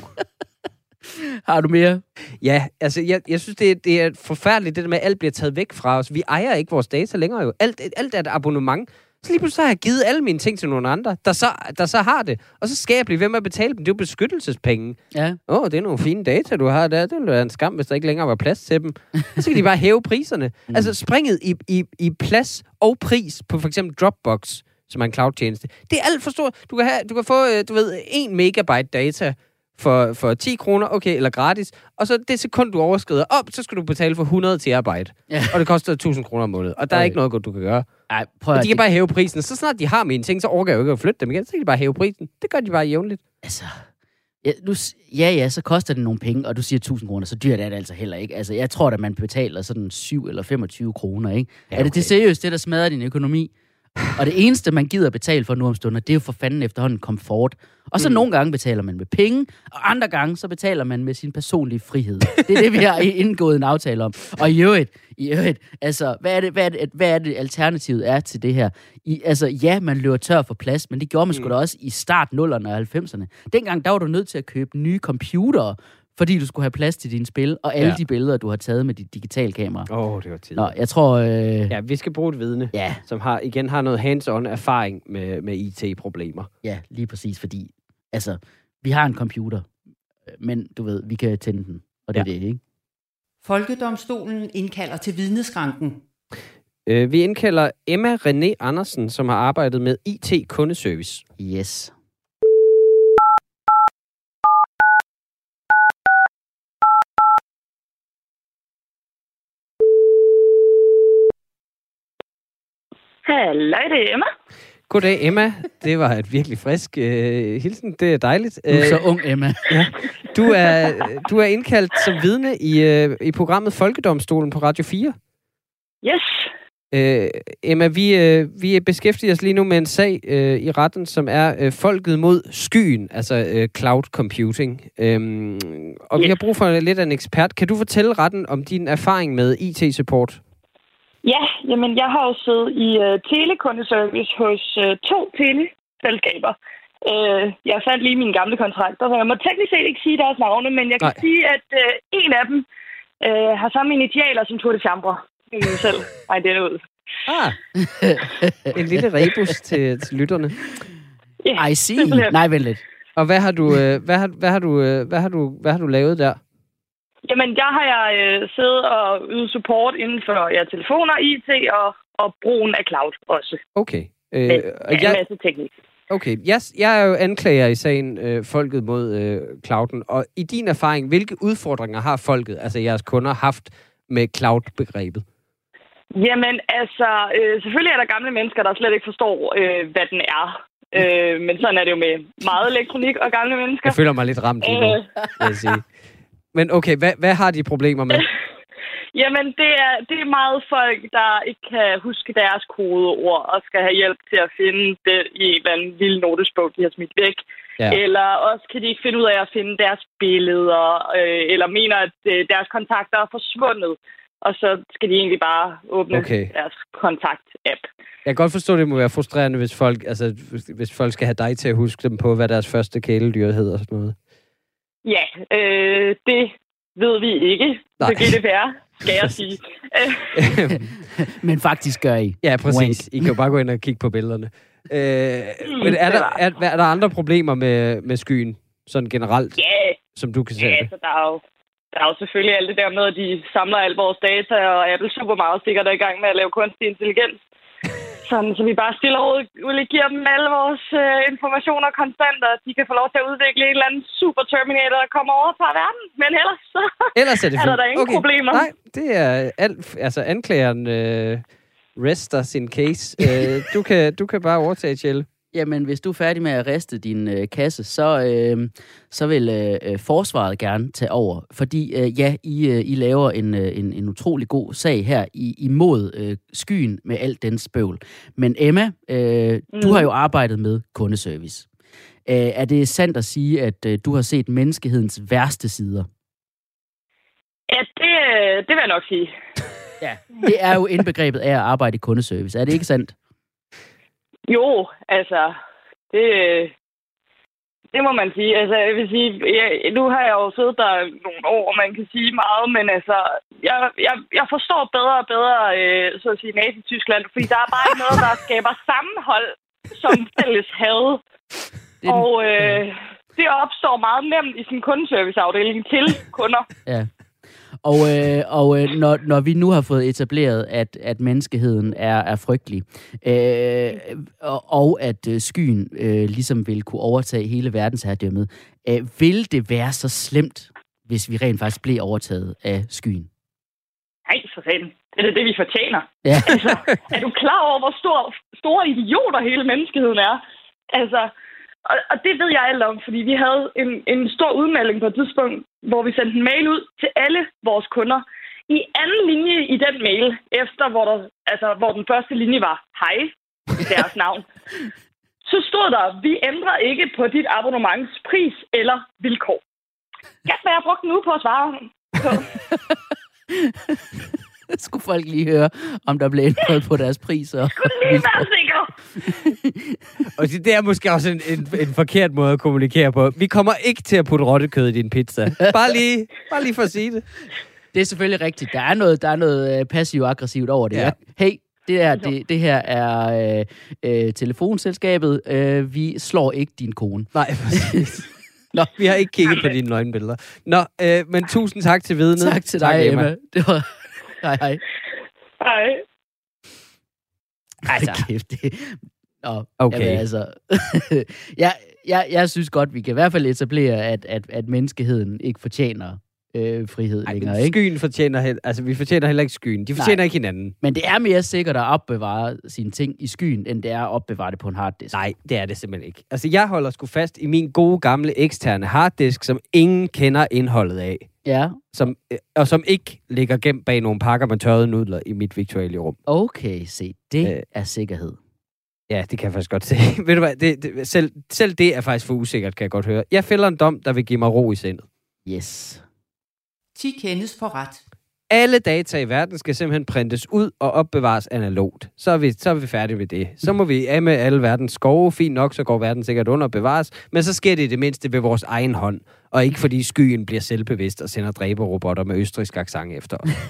Har du mere? Ja, altså, jeg, jeg synes, det, er- det er forfærdeligt, det der med, at alt bliver taget væk fra os. Vi ejer ikke vores data længere jo. Alt, alt er et abonnement. Så lige pludselig så har jeg givet alle mine ting til nogle andre, der så, der så har det. Og så skal jeg blive ved med at betale dem. Det er jo beskyttelsespenge. Ja. Åh, oh, det er nogle fine data, du har der. Det ville være en skam, hvis der ikke længere var plads til dem. Så kan de bare hæve priserne. Mm. Altså springet i, i, i plads og pris på for eksempel Dropbox, som er en cloud-tjeneste. Det er alt for stort. Du kan, have, du kan få, øh, du ved, 1 megabyte data for, for 10 kroner, okay, eller gratis. Og så det sekund, du overskrider op, så skal du betale for 100 terabyte. Ja. Og det koster 1000 kroner om måneden. Og der er Okay. ikke noget godt, du kan gøre. Ej, prøv Og at de kan bare hæve prisen. Så snart de har mine ting, så overgår jeg jo ikke at flytte dem igen. Så kan de bare hæve prisen. Det gør de bare jævnligt. altså, ja, nu, s- ja, ja, så koster det nogle penge, og du siger 1000 kroner, så dyrt er det altså heller ikke. Altså, jeg tror, at man betaler sådan 7 eller 25 kroner, ikke? Ja, Er det okay. det seriøst, det der smadrer din økonomi? Og det eneste, man gider betale for nu om stunder, det er jo for fanden efterhånden komfort. Og så mm. Nogle gange betaler man med penge, og andre gange så betaler man med sin personlige frihed. Det er det, vi har indgået en aftale om. Og i øvrigt, i øvrigt altså, hvad er det, hvad er det, hvad er det alternativet er til det her? I, altså, ja, man løber tør for plads, men det gjorde man sgu Mm. da også i start 0'erne og 90'erne. Dengang, der var du nødt til at købe nye computere, fordi du skulle have plads til dine spil, og alle ja. De billeder, du har taget med dit digital kamera. Åh, oh, det var tid. Nå, jeg tror... Øh, ja. Vi skal bruge et vidne, ja, som har, igen har noget hands-on erfaring med, med IT-problemer. ja, lige præcis, fordi altså, vi har en computer, men du ved, vi kan tænde den, og det er Ja. det, ikke? Folkedomstolen indkalder til vidneskranken. Øh, vi indkalder Emma René Andersen, som har arbejdet med IT-kundeservice. Yes. Halløj, det er Emma. Goddag, Emma. Det var et virkelig frisk øh, hilsen. Det er dejligt. Du er så ung, Emma. ja. du, er, du er indkaldt som vidne i, øh, i programmet Folkedomstolen på Radio 4. Yes. Øh, Emma, vi, øh, vi beskæftiger os lige nu med en sag øh, i retten, som er øh, folket mod skyen, altså øh, cloud computing. Øhm, og yes. vi har brug for lidt af en ekspert. Kan du fortælle retten om din erfaring med IT-support? Ja, jamen jeg har jo siddet i uh, telekundeservice hos uh, to teleselskaber. Uh, jeg fandt lige mine gamle kontrakter, så jeg må teknisk set ikke sige deres navne, men jeg kan Nej. sige, at uh, en af dem uh, har samme initialer som Tour de Chambre. selv Ej, det er ud. Ah, en lille rebus til, til lytterne. Yeah, I see. Nej, vent lidt. Og hvad har du, øh, hvad har, hvad har du, øh, hvad har du, hvad har du lavet der? Jamen, der har jeg øh, siddet og ydet support inden for ja, telefoner, IT og, og brugen af cloud også. Okay. Øh, Men, ja, jeg, en masse teknik. Okay, jeg, jeg er jo anklager i sagen øh, folket mod øh, clouden, og i din erfaring, hvilke udfordringer har folket, altså jeres kunder, haft med cloud-begrebet? Jamen, altså, øh, selvfølgelig er der gamle mennesker, der slet ikke forstår, øh, hvad den er. Øh, men sådan er det jo med meget elektronik og gamle mennesker. Jeg føler mig lidt ramt lige nu, øh. jeg sige. Men okay, hvad, hvad har de problemer med? Jamen, det er, det er meget folk, der ikke kan huske deres kodeord og skal have hjælp til at finde det i en eller anden lille notesbog, de har smidt væk. Ja. Eller også kan de ikke finde ud af at finde deres billeder, øh, eller mener, at øh, deres kontakter er forsvundet. Og så skal de egentlig bare åbne okay. deres kontakt-app. Jeg kan godt forstå, at det må være frustrerende, hvis folk, altså, hvis folk skal have dig til at huske dem på, hvad deres første kæledyr hedder og sådan noget. Ja, øh, det ved vi ikke. Nej. Så det være, skal jeg sige. men faktisk gør I. Ja, præcis. I kan jo bare gå ind og kigge på billederne. Øh, mm, men er der, er, er der andre problemer med, med skyen, sådan generelt, ja. som du kan se? Ja, så der er jo der er jo selvfølgelig alt det der med, at de samler al vores data, og Apple super meget sikkert er i gang med at lave kunstig intelligens. Sådan, så vi bare stille og roligt giver dem alle vores øh, informationer konstant, og de kan få lov til at udvikle en eller anden super Terminator, der kommer over fra verden. Men ellers så ellers er, det er der, der ingen okay. problemer. Nej, det er alt, altså anklageren øh, rester sin case. øh, du, kan, du kan bare overtage, Kjell. Jamen, hvis du er færdig med at riste din øh, kasse, så, øh, så vil øh, forsvaret gerne tage over. Fordi øh, ja, I, øh, I laver en, øh, en, en utrolig god sag her i, imod øh, skyen med alt den spøvl. Men Emma, øh, mm. du har jo arbejdet med kundeservice. Øh, er det sandt at sige, at øh, du har set menneskehedens værste sider? Ja, det, øh, det vil jeg nok sige. ja, det er jo indbegrebet af at arbejde i kundeservice. Er det ikke sandt? Jo, altså, det, det må man sige. Altså, jeg vil sige, jeg, nu har jeg jo siddet der nogle år, og man kan sige meget, men altså, jeg, jeg, jeg forstår bedre og bedre, øh, så at sige, Nazi-Tyskland, fordi der er bare ikke noget, der skaber sammenhold som fælles had. Og øh, det opstår meget nemt i sin kundeserviceafdeling til kunder. Ja. Og, øh, og øh, når, når vi nu har fået etableret, at, at menneskeheden er, er frygtelig, øh, og, og at øh, skyen øh, ligesom vil kunne overtage hele verdensherredømmet, øh, vil det være så slemt, hvis vi rent faktisk bliver overtaget af skyen? Nej, for fanden. Det er det, vi fortjener. Ja. altså, er du klar over, hvor stor, store idioter hele menneskeheden er? Altså, og, og det ved jeg alt om, fordi vi havde en, en stor udmelding på et tidspunkt, hvor vi sendte en mail ud til alle vores kunder. I anden linje i den mail, efter hvor, der, altså, hvor den første linje var hej, deres navn, så stod der, vi ændrer ikke på dit abonnements pris eller vilkår. Jeg hvad jeg brugt en uge på at svare på. skulle folk lige høre, om der blev ændret på deres priser. Skulle lige være sikker. og det er måske også en, en, en forkert måde at kommunikere på. Vi kommer ikke til at putte rottekød i din pizza. Bare lige, bare lige for at sige det. Det er selvfølgelig rigtigt. Der er noget, der er noget øh, passivt-aggressivt over det. Ja. Hey, det, er, det, det her er øh, øh, telefonselskabet. Øh, vi slår ikke din kone. Nej, præcis. Nå, vi har ikke kigget på dine nøgenbilleder. Nå, øh, men tusind tak til vidnet. Tak til dig, Emma. Emma. Det var Hej, hej. Hej. Altså. Kæft, det... Nå, okay. Jamen, altså, jeg, jeg, jeg synes godt, vi kan i hvert fald etablere, at, at, at menneskeheden ikke fortjener øh, frihed Ej, længere, ikke? skyen fortjener heller, altså vi fortjener heller ikke skyen. De fortjener Nej. ikke hinanden. Men det er mere sikkert at opbevare sine ting i skyen, end det er at opbevare det på en harddisk. Nej, det er det simpelthen ikke. Altså jeg holder sgu fast i min gode gamle eksterne harddisk, som ingen kender indholdet af. Ja, Som, øh, og som ikke ligger gemt bag nogle pakker med tørrede nudler i mit virtuelle rum. okay, se, det Øh. er sikkerhed. Ja, det kan jeg faktisk godt se. Ved du hvad, det, det, selv, selv det er faktisk for usikkert, kan jeg godt høre. Jeg fælder en dom, der vil give mig ro i sindet. Yes. 10 kendes for ret. Alle data i verden skal simpelthen printes ud og opbevares analogt. Så er vi, så er vi færdige med det. Så må vi af med alle verdens skove. Fint nok, så går verden sikkert under og bevares. Men så sker det i det mindste ved vores egen hånd. Og ikke fordi skyen bliver selvbevidst og sender dræberrobotter med østrisk accent efter os.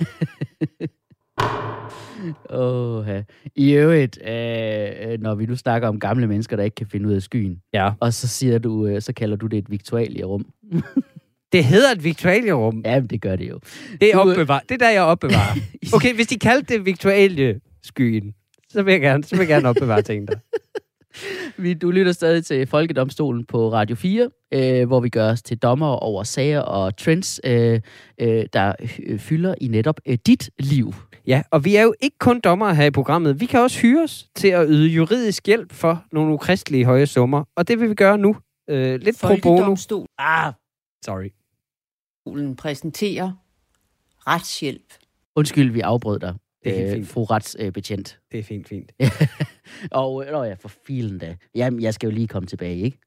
Åh, I øvrigt, øh, når vi nu snakker om gamle mennesker, der ikke kan finde ud af skyen, ja. og så siger du, øh, så kalder du det et viktualierum. Det hedder et Victualia-rum. Ja, men det gør det jo. Det er, opbevar- det er der, jeg opbevarer. Okay, hvis de kaldte det Victualia-skyen, så vil jeg gerne, så vil jeg gerne opbevare ting der. Vi, du lytter stadig til Folkedomstolen på Radio 4, øh, hvor vi gør os til dommer over sager og trends, øh, øh, der fylder i netop øh, dit liv. Ja, og vi er jo ikke kun dommere her i programmet. Vi kan også hyres til at yde juridisk hjælp for nogle ukristelige høje summer. Og det vil vi gøre nu. Øh, lidt pro bono. Ah, Sorry. Præsenterer retshjælp. undskyld, vi afbrød dig, Det er helt fint. fru retsbetjent. Det er fint, fint. og øh, nå ja, for filen da. Jamen, jeg skal jo lige komme tilbage, ikke?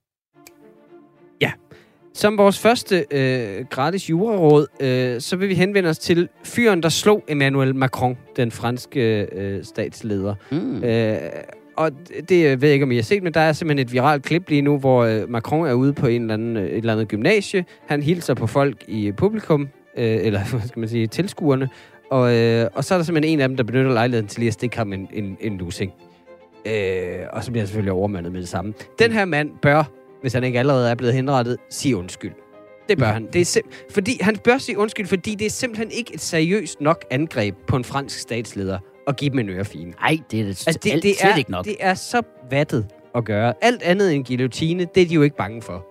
Som vores første øh, gratis juraråd, øh, så vil vi henvende os til fyren, der slog Emmanuel Macron, den franske øh, statsleder. Mm. Øh, og det øh, ved jeg ikke, om I har set, men der er simpelthen et viralt klip lige nu, hvor øh, Macron er ude på en eller anden, øh, et eller andet gymnasie. Han hilser på folk i publikum, øh, eller hvad skal man sige, tilskuerne. Og, øh, og så er der simpelthen en af dem, der benytter lejligheden til lige at stikke ham en, en, en lusing. Øh, og så bliver han selvfølgelig overmandet med det samme. Den her mand bør, hvis han ikke allerede er blevet henrettet, sige undskyld. Det bør han. Det er sim- fordi, han bør sige undskyld, fordi det er simpelthen ikke et seriøst nok angreb på en fransk statsleder at give dem en ørefine. Ej, det er det, Altså, det, det, er, ikke nok. det er så vattet at gøre. Alt andet end guillotine, det er de jo ikke bange for.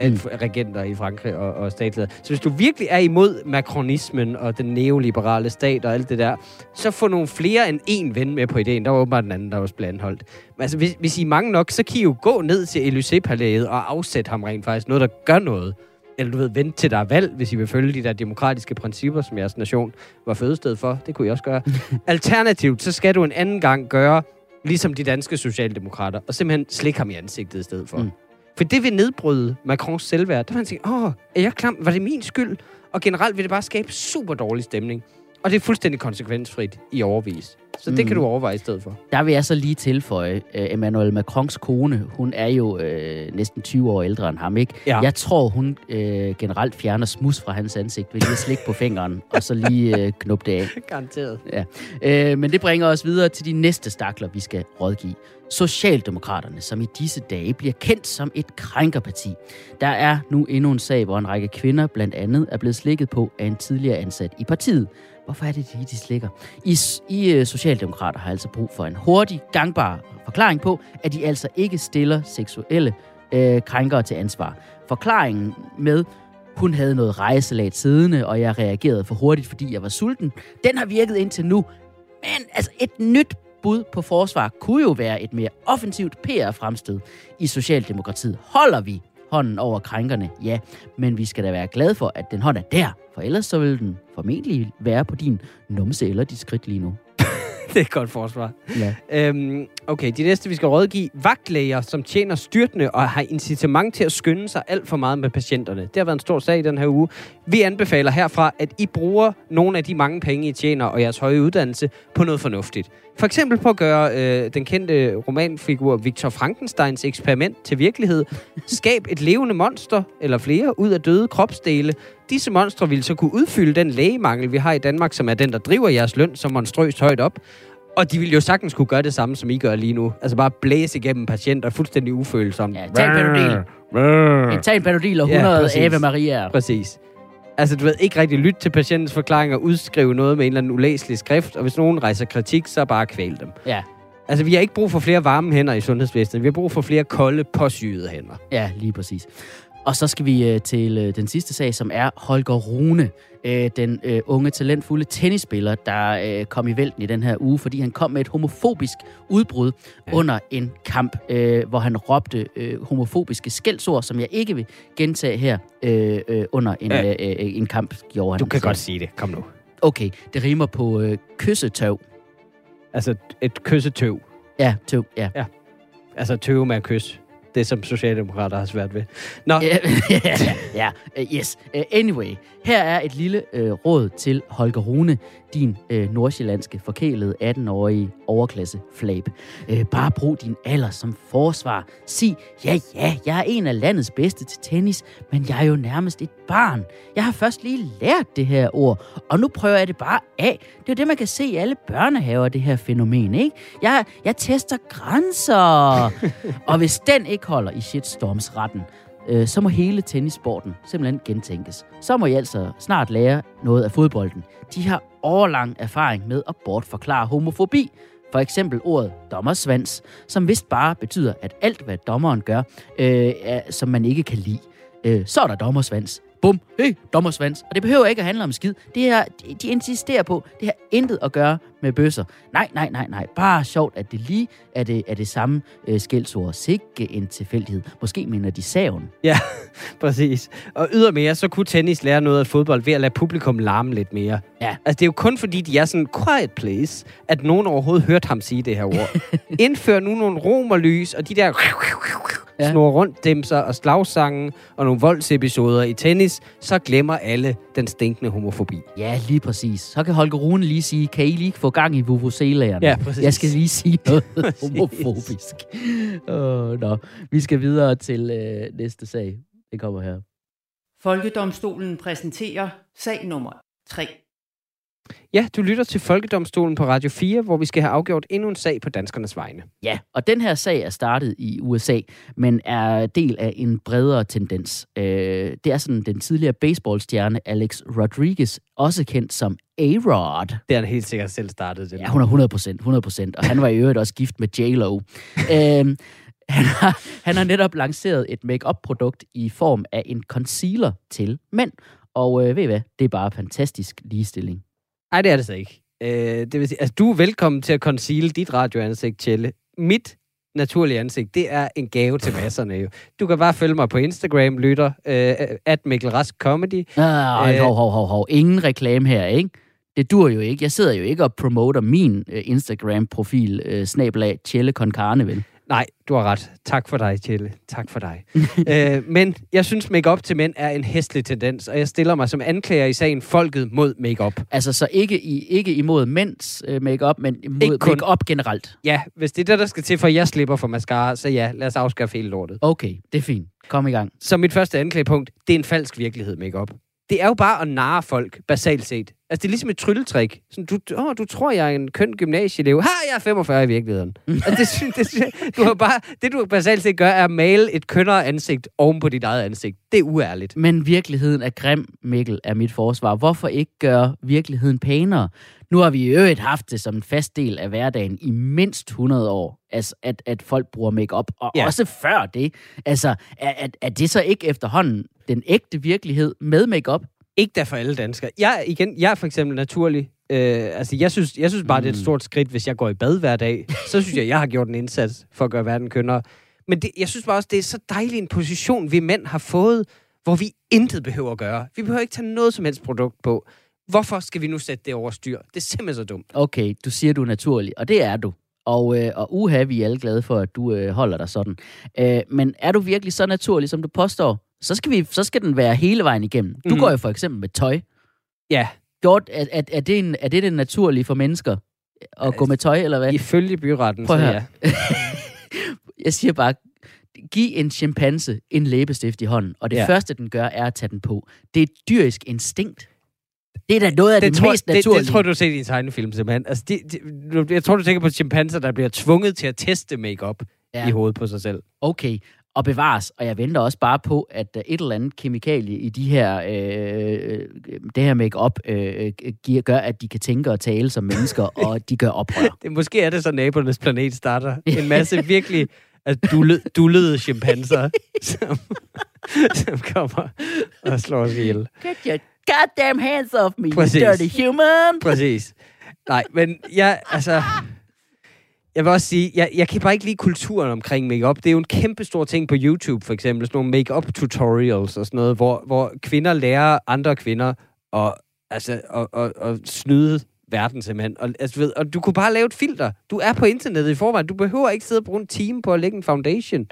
Mm. regenter i Frankrig og, og statsleder. Så hvis du virkelig er imod makronismen og den neoliberale stat og alt det der, så få nogle flere end én ven med på ideen. Der var åbenbart den anden, der også blev anholdt. Men altså, hvis, hvis I er mange nok, så kan I jo gå ned til Élysée-palæet og afsætte ham rent faktisk. Noget, der gør noget. Eller du ved, vente til der er valg, hvis I vil følge de der demokratiske principper, som jeres nation var fødested for. Det kunne I også gøre. Alternativt, så skal du en anden gang gøre, ligesom de danske socialdemokrater, og simpelthen slikke ham i ansigtet i stedet for. Mm. For det vil nedbryde Macrons selvværd. Der vil han sige, åh, er jeg klam? Var det min skyld? Og generelt vil det bare skabe super dårlig stemning. Og det er fuldstændig konsekvensfrit i overvis. Så det Mm. kan du overveje i stedet for. Der vil jeg så lige tilføje, uh, Emmanuel Macrons kone, hun er jo uh, næsten 20 år ældre end ham, ikke? Ja. Jeg tror, hun uh, generelt fjerner smus fra hans ansigt ved lige at slikke på fingeren, og så lige uh, knuppe det af. Garanteret. Uh, men det bringer os videre til de næste stakler, vi skal rådgive. Socialdemokraterne, som i disse dage bliver kendt som et krænkerparti. Der er nu endnu en sag, hvor en række kvinder blandt andet er blevet slikket på af en tidligere ansat i partiet. Hvorfor er det lige, de slikker? I, I øh, Socialdemokrater har altså brug for en hurtig, gangbar forklaring på, at de altså ikke stiller seksuelle øh, krænkere til ansvar. Forklaringen med, hun havde noget rejselat siddende, og jeg reagerede for hurtigt, fordi jeg var sulten, den har virket indtil nu. Men altså, et nyt bud på forsvar kunne jo være et mere offensivt PR-fremstød i Socialdemokratiet. Holder vi hånden over krænkerne? Ja, men vi skal da være glade for, at den hånd er der, for ellers så vil den formentlig være på din numse eller dit skridt lige nu. det er et godt forsvar. Ja. Øhm, okay, de næste, vi skal rådgive. Vagtlæger, som tjener styrtende og har incitament til at skynde sig alt for meget med patienterne. Det har været en stor sag i den her uge. Vi anbefaler herfra, at I bruger nogle af de mange penge, I tjener og jeres høje uddannelse på noget fornuftigt. For eksempel på at gøre øh, den kendte romanfigur Victor Frankensteins eksperiment til virkelighed. Skab et levende monster, eller flere, ud af døde kropsdele. Disse monstre vil så kunne udfylde den lægemangel, vi har i Danmark, som er den, der driver jeres løn så monstrøst højt op. Og de vil jo sagtens kunne gøre det samme, som I gør lige nu. Altså bare blæse igennem patienter fuldstændig ufølsomt. Ja, tag en Panodil. Tag en Panodil og Ja, 100 præcis. Ave Maria. Præcis. Altså, du ved, ikke rigtig lytte til patientens forklaringer, udskrive noget med en eller anden ulæselig skrift, og hvis nogen rejser kritik, så bare kvæl dem. Ja, Altså, vi har ikke brug for flere varme hænder i sundhedsvæsenet. Vi har brug for flere kolde, påsyede hænder. ja, lige præcis. Og så skal vi øh, til øh, den sidste sag, som er Holger Rune, øh, den øh, unge, talentfulde tennisspiller, der øh, kom i vælten i den her uge, fordi han kom med et homofobisk udbrud ja. under en kamp, øh, hvor han råbte øh, homofobiske skældsord, som jeg ikke vil gentage her øh, øh, under en, Ja. øh, øh, en kamp, gjorde han. Du kan Så- godt sige det. Kom nu. Okay, det rimer på øh, kyssetøv. Altså, et kyssetøv. Ja, tøv, ja. Altså, tøve med at kysse. Det, som socialdemokrater har svært ved. Nå, Ja, ja, yeah, uh, yes. Uh, anyway, her er et lille uh, råd til Holger Rune, din uh, nordsjællandske forkælede 18-årige overklasse flab. Uh, bare brug din alder som forsvar. Sig, ja, ja, jeg er en af landets bedste til tennis, men jeg er jo nærmest et barn. Jeg har først lige lært det her ord, og nu prøver jeg det bare af. Det er jo det, man kan se i alle børnehaver, det her fænomen, ikke? Jeg, jeg tester grænser. og hvis den ikke holder i shitstormsretten, øh, så må hele tennissporten simpelthen gentænkes. Så må I altså snart lære noget af fodbolden. De har årlang erfaring med at bortforklare homofobi. For eksempel ordet dommersvans, som vist bare betyder, at alt, hvad dommeren gør, øh, er, som man ikke kan lide, øh, så er der dommersvans. Bum, hey, dommersvans. Og det behøver ikke at handle om skid. Det her, de, de insisterer på, det har intet at gøre med bøsser. Nej, nej, nej, nej. Bare sjovt, at det lige er det, er det samme øh, skældsord. Sikke en tilfældighed. Måske mener de saven. Ja, præcis. Og ydermere, så kunne tennis lære noget af fodbold ved at lade publikum larme lidt mere. Ja. Altså, det er jo kun fordi, de er sådan quiet place, at nogen overhovedet hørte ham sige det her ord. Indfør nu nogle romerlys, og de der Ja. snor rundt dimser og slagsange og nogle voldsepisoder i tennis, så glemmer alle den stinkende homofobi. Ja, lige præcis. Så kan Holger Rune lige sige, kan I lige få gang i vuvuzelaerne? Ja, præcis. Jeg skal lige sige noget homofobisk. Oh, nå. Vi skal videre til øh, næste sag. Det kommer her. Folkedomstolen præsenterer sag nummer 3. Ja, du lytter til Folkedomstolen på Radio 4, hvor vi skal have afgjort endnu en sag på danskernes vegne. Ja, og den her sag er startet i USA, men er del af en bredere tendens. Øh, det er sådan den tidligere baseballstjerne Alex Rodriguez, også kendt som A-Rod. Det har han helt sikkert selv startet. Den. Ja, hun er 100 procent, 100 procent. Og han var i øvrigt også gift med J-Lo. øhm, han, har, han har netop lanceret et make-up-produkt i form af en concealer til mænd. Og øh, ved I hvad? Det er bare fantastisk ligestilling. Nej, det er det så ikke. Øh, det vil sige, altså, du er velkommen til at conceal dit radioansigt, Tjelle. Mit naturlige ansigt, det er en gave til masserne jo. Du kan bare følge mig på Instagram, lytter, øh, at Mikkel Rask Comedy. Ah, Øh. hov, hov, hov, hov. Ingen reklame her, ikke? Det dur jo ikke. Jeg sidder jo ikke og promoter min øh, Instagram-profil, øh, snablag Tjelle Concarne, vel? Nej, du har ret. Tak for dig, Tjelle. Tak for dig. øh, men jeg synes, make-up til mænd er en hæstlig tendens, og jeg stiller mig som anklager i sagen Folket mod make-up. Altså, så ikke, i, ikke imod mænds øh, make-up, men imod Ikke kun- make-up generelt. Ja, hvis det er det, der skal til, for jeg slipper for mascara, så ja, lad os afskaffe hele lortet. Okay, det er fint. Kom i gang. Så mit første anklagepunkt, det er en falsk virkelighed, makeup. Det er jo bare at narre folk, basalt set. Altså, det er ligesom et trylletrik. Sådan, du, åh, du tror, jeg er en køn gymnasieelev. Ha, jeg er 45 i virkeligheden. altså, det, det, du har bare, det, du basalt set gør, er at male et kønnere ansigt oven på dit eget ansigt. Det er uærligt. Men virkeligheden er grim, Mikkel, er mit forsvar. Hvorfor ikke gøre virkeligheden pænere? Nu har vi i øvrigt haft det som en fast del af hverdagen i mindst 100 år, altså at, at folk bruger makeup og ja. også før det. Altså, er, er, er det så ikke efterhånden den ægte virkelighed med makeup? Ikke der for alle danskere. Jeg, igen, jeg er for eksempel naturlig. Øh, altså, jeg synes, jeg synes bare, mm. det er et stort skridt, hvis jeg går i bad hver dag. Så synes jeg, jeg har gjort en indsats for at gøre verden kønnere. Men det, jeg synes bare også, det er så dejlig en position, vi mænd har fået, hvor vi intet behøver at gøre. Vi behøver ikke tage noget som helst produkt på. Hvorfor skal vi nu sætte det over styr? Det er simpelthen så dumt. Okay, du siger, du er naturlig, og det er du. Og, øh, og uha, vi er alle glade for, at du øh, holder dig sådan. Øh, men er du virkelig så naturlig, som du påstår? Så skal, vi, så skal den være hele vejen igennem. Du Mhm. går jo for eksempel med tøj. Ja, Gjort, er, er, er, det en, er det det naturlige for mennesker? At gå med tøj, eller hvad? ifølge byretten, Prøv så ja. Jeg siger bare, giv en chimpanse en læbestift i hånden, og det Ja. første, den gør, er at tage den på. Det er et dyrisk instinkt. Det er da noget af det, det tror, mest det, naturlige. det, tror du har set i en tegnefilm, simpelthen. Altså, de, de, du- jeg tror, du tænker på chimpanser, der bliver tvunget til at teste makeup. Ja. i hovedet på sig selv. Okay, og bevares. Og jeg venter også bare på, at øh, et eller andet kemikalie i de her, øh, øh, det her make-up øh, øh, giver, gør, at de kan tænke og tale som mennesker, og de gør oprør. Det, måske er det så, nabernes planet starter. En masse virkelig altså, dulle, dullede chimpanser. som, som kommer og slår os ihjel. Get your goddamn hands off me, Præcis. you dirty human! Præcis. Nej, men jeg, altså... Jeg vil også sige, jeg, jeg kan bare ikke lide kulturen omkring makeup. Det er jo en kæmpe stor ting på YouTube, for eksempel. Sådan nogle makeup tutorials og sådan noget, hvor, hvor kvinder lærer andre kvinder at, altså, at, at, at snyde verden simpelthen. Og, altså, ved, og du kunne bare lave et filter. Du er på internettet i forvejen. Du behøver ikke sidde og bruge en time på at lægge en foundation.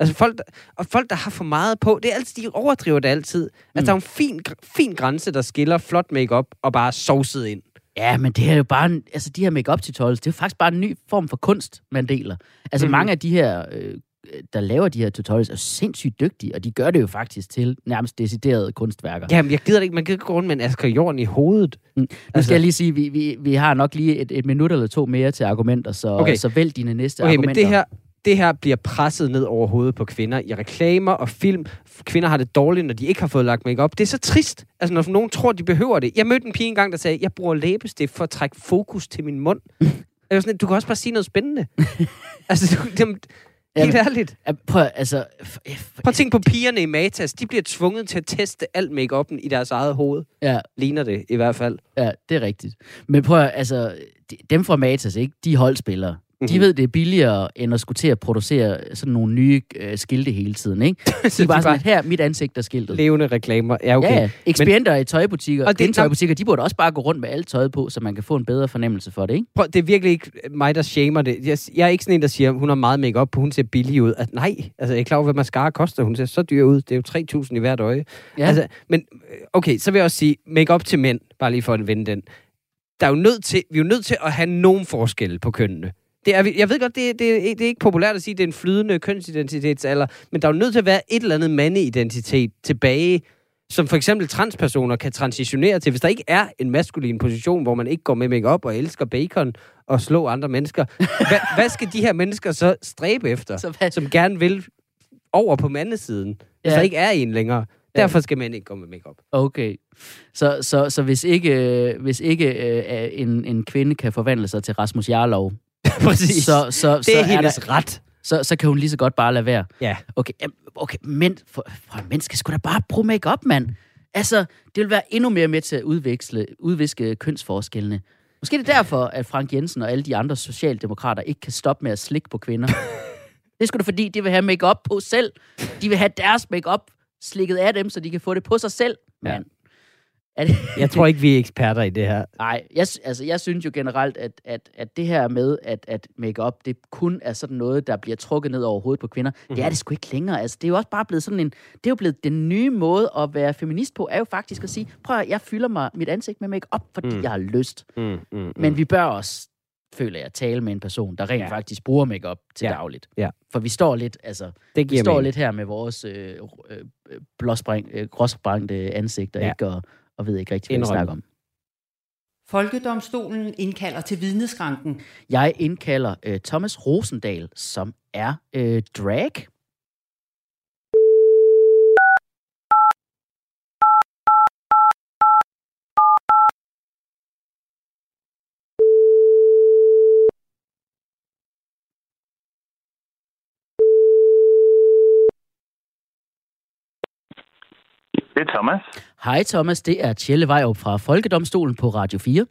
Altså folk, og folk, der har for meget på, det er altid, de overdriver det altid. Altså, Mm. der er en fin, fin grænse, der skiller flot makeup og bare sovset ind. Ja, men det er jo bare, en, altså de her make-up tutorials, det er jo faktisk bare en ny form for kunst, man deler. Altså mm-hmm. mange af de her, øh, der laver de her tutorials, er sindssygt dygtige, og de gør det jo faktisk til nærmest deciderede kunstværker. Jamen, jeg gider det ikke. Man gider ikke gå rundt med en Asger Jorn i hovedet. Nu skal Altså- jeg lige sige, vi, vi, vi har nok lige et, et minut eller to mere til argumenter, så, Okay. okay. så vælg dine næste Okay, argumenter. men det her, det her bliver presset ned over hovedet på kvinder i reklamer og film. Kvinder har det dårligt, når de ikke har fået lagt makeup. Det er så trist, altså når nogen tror, de behøver det. Jeg mødte en pige engang, der sagde, jeg bruger læbestift for at trække fokus til min mund. Jeg var sådan, du kan også bare sige noget spændende. altså, du, dem, helt Jamen, ærligt. Prøv, altså, Prøv at tænke på pigerne i Matas. De bliver tvunget til at teste alt makeupen i deres eget hoved. ja, Ligner det i hvert fald. ja, det er rigtigt. Men prøv, at- altså, de, dem fra Matas, ikke? de er holdspillere. Mm-hmm. De ved, det er billigere, end at skulle til at producere sådan nogle nye øh, skilte hele tiden, ikke? Så De er bare sådan, her er mit ansigt, der er skiltet. levende reklamer. Ja, okay. Ja. Ekspedienter i tøjbutikker, Og det- tøjbutikker, de burde også bare gå rundt med alt tøjet på, så man kan få en bedre fornemmelse for det, ikke? Prøv, det er virkelig ikke mig, der shamer det. Jeg, jeg er ikke sådan en, der siger, hun har meget makeup på, hun ser billig ud. At, nej, altså jeg er klar over, hvad mascara koster. Hun ser så dyr ud. Det er jo 3.000 i hvert øje. Ja. Altså, men øh, okay, så vil jeg også sige, makeup til mænd, bare lige for at vende den. Der er jo nødt til, vi er jo nødt til at have nogen forskelle på kønnene. Det er, jeg ved godt, det, det, det er ikke populært at sige, at det er en flydende kønsidentitetsalder, men der er jo nødt til at være et eller andet mandeidentitet tilbage, som for eksempel transpersoner kan transitionere til. Hvis der ikke er en maskulin position, hvor man ikke går med makeup og elsker bacon og slå andre mennesker, hvad, hvad skal de her mennesker så stræbe efter, Så hvad- som gerne vil over på mandesiden, hvis Ja. der ikke er en længere? Derfor skal mænd ikke gå med makeup. Okay. Så, så, så hvis ikke, øh, hvis ikke øh, en, en kvinde kan forvandle sig til Rasmus Jarlov, Præcis. så, så, det så, er er hendes der, ret. så, så kan hun lige så godt bare lade være. Ja. Okay, okay men for, for en menneske skal da bare bruge make-up, mand. Altså, det vil være endnu mere med til at udveksle, udviske kønsforskellene. Måske det er derfor, at Frank Jensen og alle de andre socialdemokrater ikke kan stoppe med at slikke på kvinder. det er sgu da fordi, de vil have make-up på selv. De vil have deres make-up slikket af dem, så de kan få det på sig selv, mand. Er det, Jeg tror ikke, vi er eksperter i det her. Nej, jeg, altså, jeg synes jo generelt, at, at, at det her med, at, at make-up, det kun er sådan noget, der bliver trukket ned over hovedet på kvinder, mm-hmm. det er det sgu ikke længere. Altså, det er jo også bare blevet sådan en, det er jo blevet den nye måde at være feminist på, er jo faktisk at sige, prøv at, jeg fylder mig mit ansigt med make-up, fordi mm. jeg har lyst. Mm, mm, mm. Men vi bør også, føler jeg, tale med en person, der rent Ja. faktisk bruger make-up til Ja. dagligt. Ja. For vi står lidt, altså, det vi står mening. lidt her med vores øh, øh, blåspring, øh, ansigter, ja. ikke? Og, og ved ikke rigtig, hvad vi snakker om. Folkedomstolen indkalder til vidneskranken. Jeg indkalder øh, Thomas Rosendal, som er øh, drag. Det er Thomas. Hej Thomas, det er Tjelle Vejrup fra Folkedomstolen på Radio 4.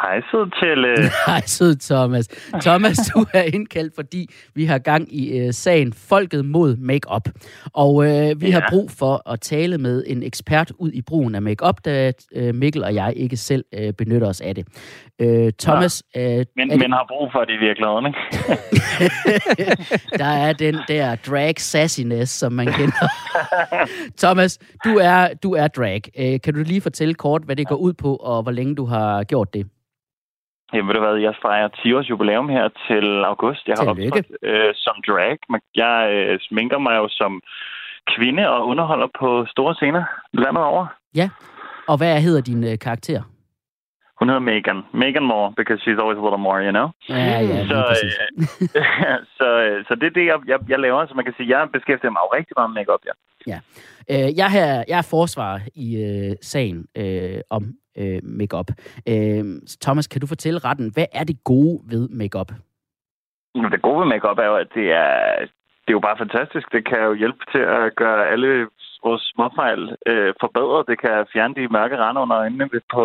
Hej, sød Tjelle. Hej sød Thomas. Thomas, du er indkaldt, fordi vi har gang i øh, sagen Folket mod Makeup. Og øh, vi ja. har brug for at tale med en ekspert ud i brugen af makeup, da øh, Mikkel og jeg ikke selv øh, benytter os af det. Øh, Thomas, øh, Men, det- men har brug for det i virkeligheden, ikke? der er den der drag sassiness, som man kender. Thomas, du er, du er drag. Øh, kan du lige fortælle kort, hvad det går ud på, og hvor længe du har gjort det? Jamen, ved du hvad, jeg fejrer 10 års jubilæum her til august. Jeg har Tillykke. optrådt øh, som drag. Jeg øh, sminker mig jo som kvinde og underholder på store scener landet over. Og hvad hedder din øh, karakter? Hun hedder Megan. Megan Moore, because she's always a little more, you know? Ja, ja, Så, øh, så, øh, så det er det, jeg, jeg, jeg laver. Så man kan sige, jeg beskæftiger mig jo rigtig meget med makeup, ja. Øh, jeg, er, jeg er forsvar i øh, sagen øh, om øh, makeup. Øh, Thomas, kan du fortælle retten, hvad er det gode ved makeup? Nu, det gode ved makeup er jo, at det er, det er jo bare fantastisk. Det kan jo hjælpe til at gøre alle vores småfejl øh, forbedret. Det kan fjerne de mørke rande under øjnene på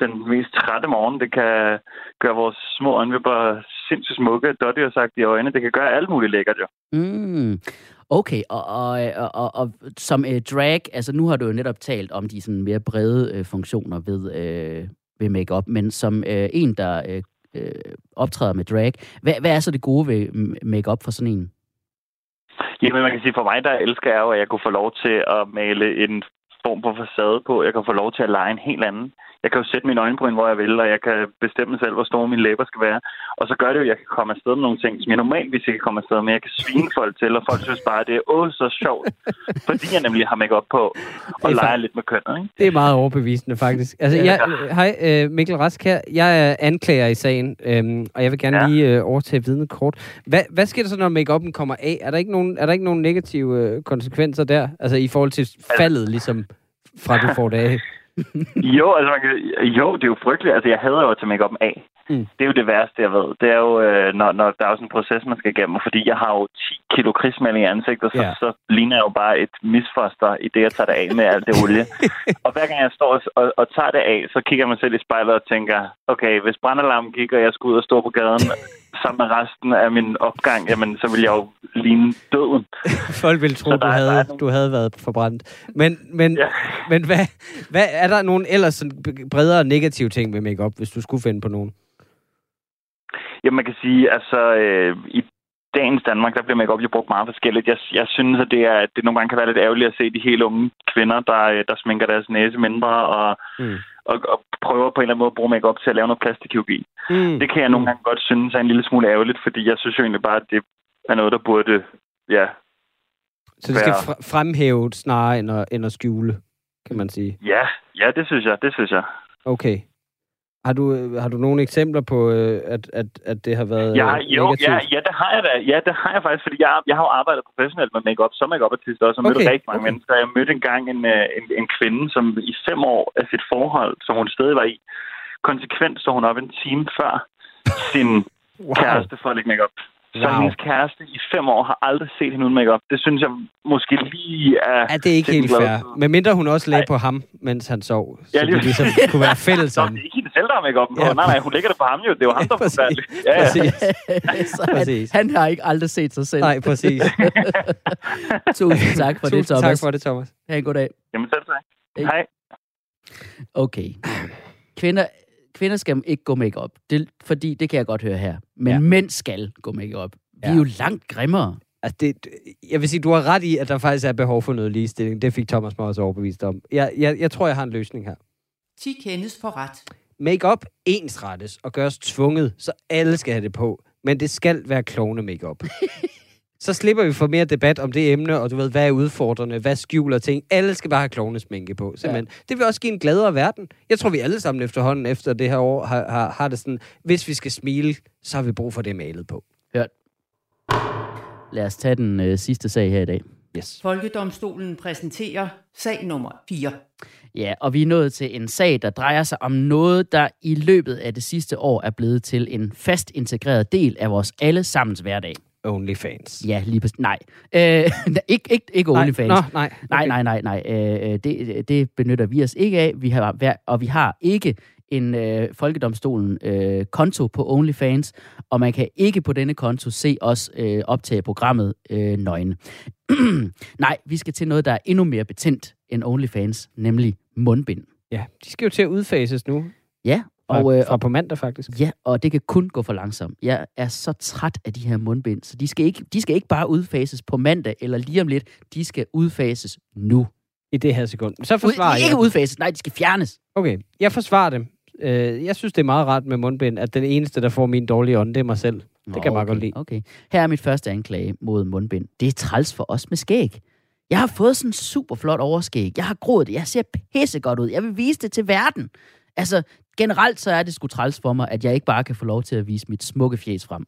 den mest trætte morgen. Det kan gøre vores små øjenvipper sindssygt smukke. Dottie har sagt i øjnene. Det kan gøre alt muligt lækkert, jo. Mm. Okay, og, og, og, og, og som øh, drag, altså nu har du jo netop talt om de sådan mere brede øh, funktioner ved, øh, ved makeup, men som øh, en, der øh, øh optræder med drag, hvad, hvad er så det gode ved mm, makeup for sådan en? Jamen, man kan sige, for mig, der elsker jeg jo, at jeg kunne få lov til at male en form for facade på. Jeg kan få lov til at lege en helt anden jeg kan jo sætte mine øjenbryn, hvor jeg vil, og jeg kan bestemme selv, hvor store mine læber skal være. Og så gør det jo, at jeg kan komme afsted med nogle ting, som jeg normalt ikke kan komme afsted med. Jeg kan svine folk til, og folk synes bare, at det er åh, så sjovt. fordi jeg nemlig har make op på og leger lidt med kønnet. Ikke? Det er meget overbevisende, faktisk. Altså, jeg, hej, uh, Mikkel Rask her. Jeg er anklager i sagen, um, og jeg vil gerne ja. lige uh, overtage vidnet kort. Hvad, hvad sker der så, når make kommer af? Er der ikke nogen, er der ikke nogen negative uh, konsekvenser der? Altså i forhold til faldet, ligesom fra du får det af? jo, altså man kan, jo, det er jo frygteligt. Altså, jeg hader jo at tage make af. Mm. Det er jo det værste, jeg ved. Det er jo, øh, når, når der er sådan en proces, man skal igennem. Fordi jeg har jo 10 kilo krigsmaling i ansigtet, så, yeah. så ligner jeg jo bare et misfoster i det, jeg tager det af med alt det olie. og hver gang jeg står og, og tager det af, så kigger mig selv i spejlet og tænker, okay, hvis brandalarmen gik, og jeg skulle ud og stå på gaden sammen med resten af min opgang, jamen, så ville jeg jo ligne døden. Folk ville tro, du havde, nogle... du havde været forbrændt. Men, men, ja. men hvad, hvad, er der nogen ellers sådan bredere negative ting med makeup, hvis du skulle finde på nogen? Jamen, man kan sige, altså, øh, i dagens Danmark, der bliver make jo brugt meget forskelligt. Jeg, jeg synes, at det, er, at det nogle gange kan være lidt ærgerligt at se de helt unge kvinder, der, øh, der sminker deres næse mindre og, mm. Og, og prøver på en eller anden måde at bruge make til at lave noget plastikkirurgi. Mm. Det kan jeg nogle gange godt synes er en lille smule ærgerligt, fordi jeg synes jo egentlig bare, at det er noget, der burde, ja... Så det skal være... fremhæve snarere end at, end at skjule, kan man sige? Ja, ja, det synes jeg, det synes jeg. Okay. Har du, øh, har du nogle eksempler på, øh, at, at, at det har været ja, øh, jo, negativt? Ja, ja, det har jeg da. Ja, det har jeg faktisk, fordi jeg, jeg har jo arbejdet professionelt med make-up som make-up artist også, og okay, mødt rigtig mange okay. mennesker. Jeg mødte engang en, en, en kvinde, som i fem år af sit forhold, som hun stadig var i, konsekvent så hun op en time før sin wow. kæreste for at lægge make-up. Wow. Så hendes kæreste i fem år har aldrig set hende uden makeup. Det synes jeg måske lige er... Ja, det er ikke helt fair. Men mindre hun også lagde på ham, mens han sov. Så ja, lige... det ligesom kunne være fælles om. det er ikke hende selv, der har makeup på. Ja. Nej, nej, hun lægger det på ham jo. Det er jo ham, der er forfærdelig. Ja, ja. Præcis. så præcis. Han, han har ikke aldrig set sig selv. Nej, præcis. Tusind tak for Tusind det, Thomas. tak for det, Thomas. Ha' en god dag. Jamen selv tak. Hej. Okay. Kvinder kvinder skal ikke gå makeup, det, fordi det kan jeg godt høre her. Men ja. mænd skal gå makeup. Vi ja. er jo langt grimmere. Altså det, jeg vil sige, du har ret i, at der faktisk er behov for noget ligestilling. Det fik Thomas mig også overbevist om. Jeg, jeg, jeg tror, jeg har en løsning her. 10 kendes for ret. Makeup ensrettes og gøres tvunget, så alle skal have det på. Men det skal være klovne makeup. så slipper vi for mere debat om det emne, og du ved, hvad er udfordrende, hvad skjuler ting. Alle skal bare have klovnesminke på, simpelthen. Ja. Det vil også give en gladere verden. Jeg tror, vi alle sammen efterhånden efter det her år har, har, har det sådan, hvis vi skal smile, så har vi brug for det malet på. Hørt. Lad os tage den øh, sidste sag her i dag. Yes. Folkedomstolen præsenterer sag nummer 4. Ja, og vi er nået til en sag, der drejer sig om noget, der i løbet af det sidste år er blevet til en fast integreret del af vores allesammens hverdag. OnlyFans. Ja, lige præcis. Nej. Øh, ikke, ikke, ikke OnlyFans. Nå, nej. Okay. Nej, nej, nej, nej. Øh, det, det benytter vi os ikke af. Vi har, og vi har ikke en øh, Folkedomstolen øh, konto på OnlyFans, og man kan ikke på denne konto se os øh, optage programmet øh, nøgne. Nej, vi skal til noget, der er endnu mere betændt end OnlyFans, nemlig mundbind. Ja, de skal jo til at udfases nu. Ja, og, øh, fra på mandag, faktisk. Ja, og det kan kun gå for langsomt. Jeg er så træt af de her mundbind, så de skal ikke, de skal ikke bare udfases på mandag eller lige om lidt. De skal udfases nu. I det her sekund. Så forsvarer Ud, de ikke udfases, nej, de skal fjernes. Okay, jeg forsvarer dem. Øh, jeg synes, det er meget rart med mundbind, at den eneste, der får min dårlige ånd, det er mig selv. Det Nå, kan jeg meget okay, godt lide. Okay. Her er mit første anklage mod mundbind. Det er træls for os med skæg. Jeg har fået sådan en super flot overskæg. Jeg har groet det. Jeg ser pisse godt ud. Jeg vil vise det til verden. Altså, generelt så er det sgu træls for mig, at jeg ikke bare kan få lov til at vise mit smukke fjes frem.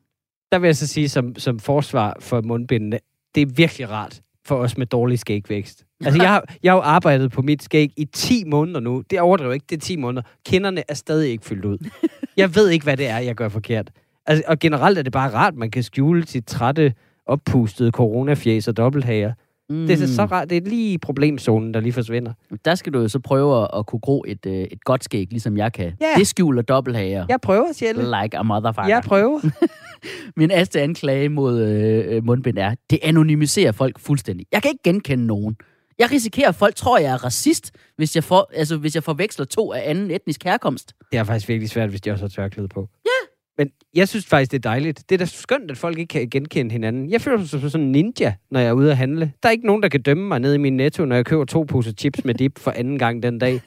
Der vil jeg så sige som, som forsvar for mundbindene, det er virkelig rart for os med dårlig skægvækst. Altså, jeg har, jeg har jo arbejdet på mit skæg i 10 måneder nu. Det overdriver ikke, det er 10 måneder. Kinderne er stadig ikke fyldt ud. Jeg ved ikke, hvad det er, jeg gør forkert. Altså, og generelt er det bare rart, man kan skjule sit trætte oppustede coronafjæs og dobbelthager. Mm. Det er så rart. Det er lige problemzonen, der lige forsvinder. Der skal du jo så prøve at kunne gro et, øh, et godt skæg, ligesom jeg kan. Ja. Det skjuler dobbelthager. Jeg prøver, Sjælle. Like a motherfucker. Jeg prøver. Min næste anklage mod øh, mundbind er, det anonymiserer folk fuldstændig. Jeg kan ikke genkende nogen. Jeg risikerer, at folk tror, jeg er racist, hvis jeg, for, altså, hvis jeg forveksler to af anden etnisk herkomst. Det er faktisk virkelig svært, hvis de også har tørklæde på. Men jeg synes faktisk, det er dejligt. Det er da skønt, at folk ikke kan genkende hinanden. Jeg føler mig som sådan en ninja, når jeg er ude at handle. Der er ikke nogen, der kan dømme mig nede i min netto, når jeg køber to poser chips med dip for anden gang den dag.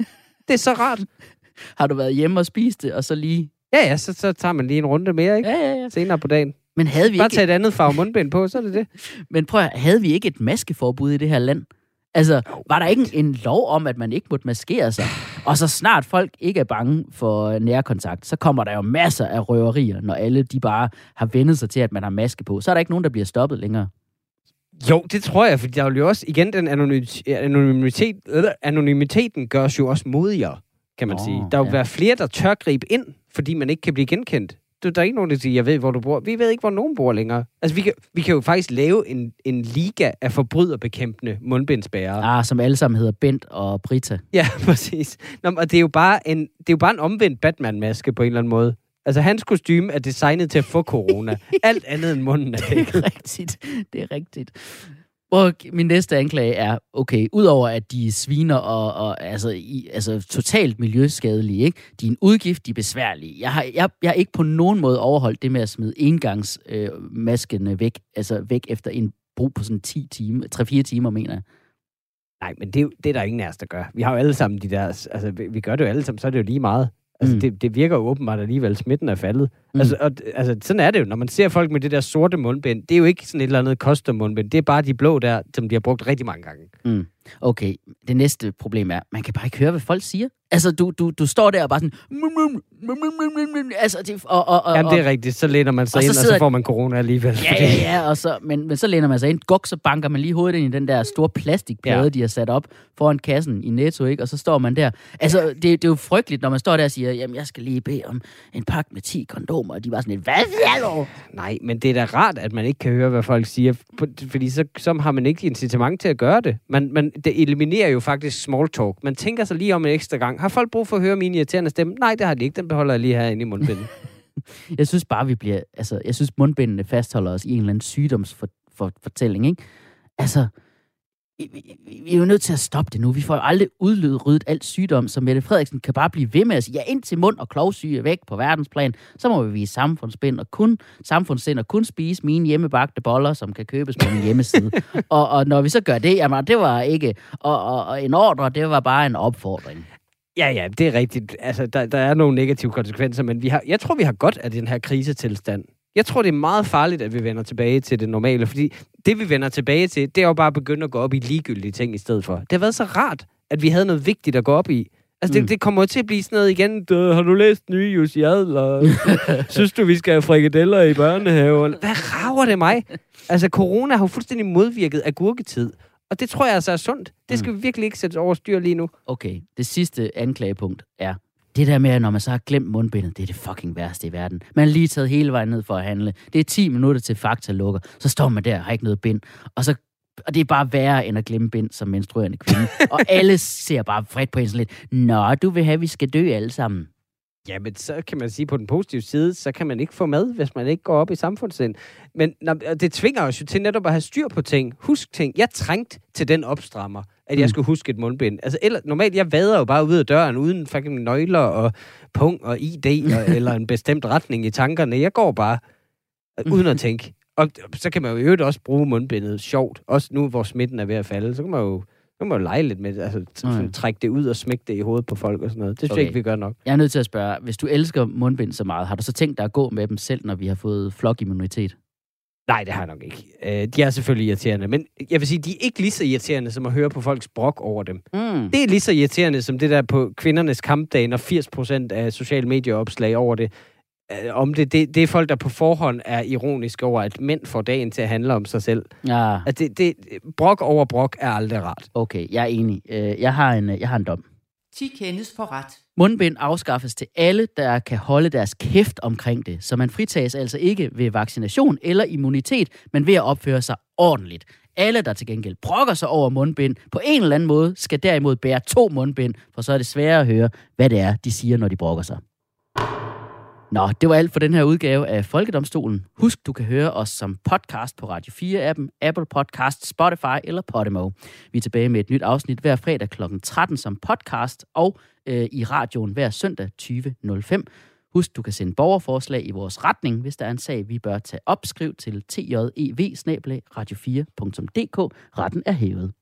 Det er så rart. Har du været hjemme og spist det, og så lige... Ja, ja, så, så tager man lige en runde mere, ikke? Ja, ja, ja. Senere på dagen. Men havde vi Bare ikke... tage et andet farve mundbind på, så er det det. Men prøv at, havde vi ikke et maskeforbud i det her land? Altså, var der ikke en, lov om, at man ikke måtte maskere sig? Og så snart folk ikke er bange for nærkontakt, så kommer der jo masser af røverier, når alle de bare har vendet sig til, at man har maske på. Så er der ikke nogen, der bliver stoppet længere. Jo, det tror jeg, for der er jo også, igen, den anonymitet, øh, anonymiteten gør os jo også modigere, kan man Nå, sige. Der vil ja. være flere, der tør gribe ind, fordi man ikke kan blive genkendt. Der der er ikke nogen, der siger, jeg ved, hvor du bor. Vi ved ikke, hvor nogen bor længere. Altså, vi kan, vi kan jo faktisk lave en, en liga af forbryderbekæmpende mundbindsbærere. Ah, som alle sammen hedder Bent og Brita. Ja, præcis. Nå, og det er jo bare en, det er jo bare en omvendt Batman-maske på en eller anden måde. Altså, hans kostume er designet til at få corona. Alt andet end munden er det Det er rigtigt. Det er rigtigt. Og min næste anklage er, okay, udover at de er sviner og, og altså, i, altså totalt miljøskadelige, ikke? de er en udgift, de er besværlige. Jeg har, jeg, jeg har ikke på nogen måde overholdt det med at smide engangsmaskene øh, væk, altså væk efter en brug på sådan 10 timer, 3-4 timer, mener jeg. Nej, men det, det er der ingen af os, der gør. Vi har jo alle sammen de der... Altså, vi, vi gør det jo alle sammen, så er det jo lige meget. Altså, mm. det, det virker jo åbenbart alligevel, smitten er faldet. Mm. Mm. Altså, og, altså, sådan er det jo. Når man ser folk med det der sorte mundbind, det er jo ikke sådan et eller andet custom mundbind. Det er bare de blå der, som de har brugt rigtig mange gange. Okay, det næste problem er, man kan bare ikke høre, hvad folk siger. Altså, du, du, du står der og bare sådan... Altså, det, og, og, og, Jamen, det er rigtigt. Så læner man sig og så ind, og sidder- så får man corona alligevel. Ja, ja, ja, og så, men, men så læner man sig ind, guk, så banker man lige hovedet ind i den der store plastikplade, ja. Ja. de har sat op foran kassen i Netto, ikke? Og så står man der. Altså, det, det er jo frygteligt, når man står der og siger, jamen, jeg skal lige bede om en pakke med 10 kondomer, og de var sådan lidt, hvad siger du? Nej, men det er da rart, at man ikke kan høre, hvad folk siger, fordi så, så har man ikke incitament til at gøre det. Man, man, det eliminerer jo faktisk small talk. Man tænker sig lige om en ekstra gang. Har folk brug for at høre min irriterende stemme? Nej, det har de ikke. Den beholder jeg lige herinde i mundbindet. Jeg synes bare, vi bliver... Altså, jeg synes, mundbindene fastholder os i en eller anden sygdomsfortælling, ikke? Altså, vi, vi, vi er jo nødt til at stoppe det nu. Vi får aldrig udlydet ryddet alt sygdom, så Mette Frederiksen kan bare blive ved med at sige, ja, indtil mund og klovsyge er væk på verdensplan, så må vi vise samfundsbind og kun samfundssind og kun spise mine hjemmebagte boller, som kan købes på min hjemmeside. og, og når vi så gør det, jamen, det var ikke... Og, og, og en ordre, det var bare en opfordring. Ja, ja, det er rigtigt. Altså, der, der er nogle negative konsekvenser, men vi har, jeg tror, vi har godt af den her krisetilstand. Jeg tror, det er meget farligt, at vi vender tilbage til det normale, fordi det, vi vender tilbage til, det er jo bare at begynde at gå op i ligegyldige ting i stedet for. Det har været så rart, at vi havde noget vigtigt at gå op i. Altså, det, Mm. det kommer til at blive sådan noget igen. "Du, Har du læst nye Jussi Adler? Synes du, vi skal have frikadeller i børnehaven? Hvad rager det mig? Altså, corona har jo fuldstændig modvirket agurketid. Og det tror jeg altså er sundt. Det skal vi virkelig ikke sætte over styr lige nu. Okay, det sidste anklagepunkt er, det der med, at når man så har glemt mundbindet, det er det fucking værste i verden. Man er lige taget hele vejen ned for at handle. Det er 10 minutter til fakta lukker. Så står man der og har ikke noget bind. Og så og det er bare værre end at glemme bind som menstruerende kvinde. og alle ser bare vredt på en sådan lidt, Nå, du vil have, at vi skal dø alle sammen. Ja, men så kan man sige på den positive side, så kan man ikke få mad, hvis man ikke går op i samfundssind. Men når, det tvinger os jo til netop at have styr på ting. Husk ting. Jeg trængte til den opstrammer, at jeg Mm. skulle huske et mundbind. Altså, eller, normalt, jeg vader jo bare ud af døren uden fucking nøgler og pung og ID og, eller en bestemt retning i tankerne. Jeg går bare øh, uden at tænke. Og så kan man jo i øvrigt også bruge mundbindet sjovt. Også nu, hvor smitten er ved at falde, så kan man jo, så kan man jo lege lidt med det. Altså, sådan, Mm. trække det ud og smække det i hovedet på folk og sådan noget. Det synes Okay. jeg ikke, vi gør nok. Jeg er nødt til at spørge, hvis du elsker mundbind så meget, har du så tænkt dig at gå med dem selv, når vi har fået flokimmunitet? Nej, det har jeg nok ikke. Øh, de er selvfølgelig irriterende, men jeg vil sige, de er ikke lige så irriterende, som at høre på folks brok over dem. Mm. Det er lige så irriterende, som det der på kvindernes kampdag, når 80% af sociale medieopslag over det, øh, om det, det, det er folk, der på forhånd er ironiske over, at mænd får dagen til at handle om sig selv. Ja, At det, det, brok over brok er aldrig rart. okay, jeg er enig. Øh, Jeg har en, jeg har en dom de kendes for ret. Mundbind afskaffes til alle, der kan holde deres kæft omkring det, så man fritages altså ikke ved vaccination eller immunitet, men ved at opføre sig ordentligt. Alle, der til gengæld brokker sig over mundbind, på en eller anden måde skal derimod bære to mundbind, for så er det sværere at høre, hvad det er, de siger, når de brokker sig. Nå, det var alt for den her udgave af Folkedomstolen. Husk, du kan høre os som podcast på Radio 4-appen, Apple Podcast, Spotify eller Podimo. Vi er tilbage med et nyt afsnit hver fredag kl. 13 som podcast og øh, i radioen hver søndag 20.05. Husk, du kan sende borgerforslag i vores retning, hvis der er en sag, vi bør tage op. Skriv til tjev radio4.dk. Retten er hævet.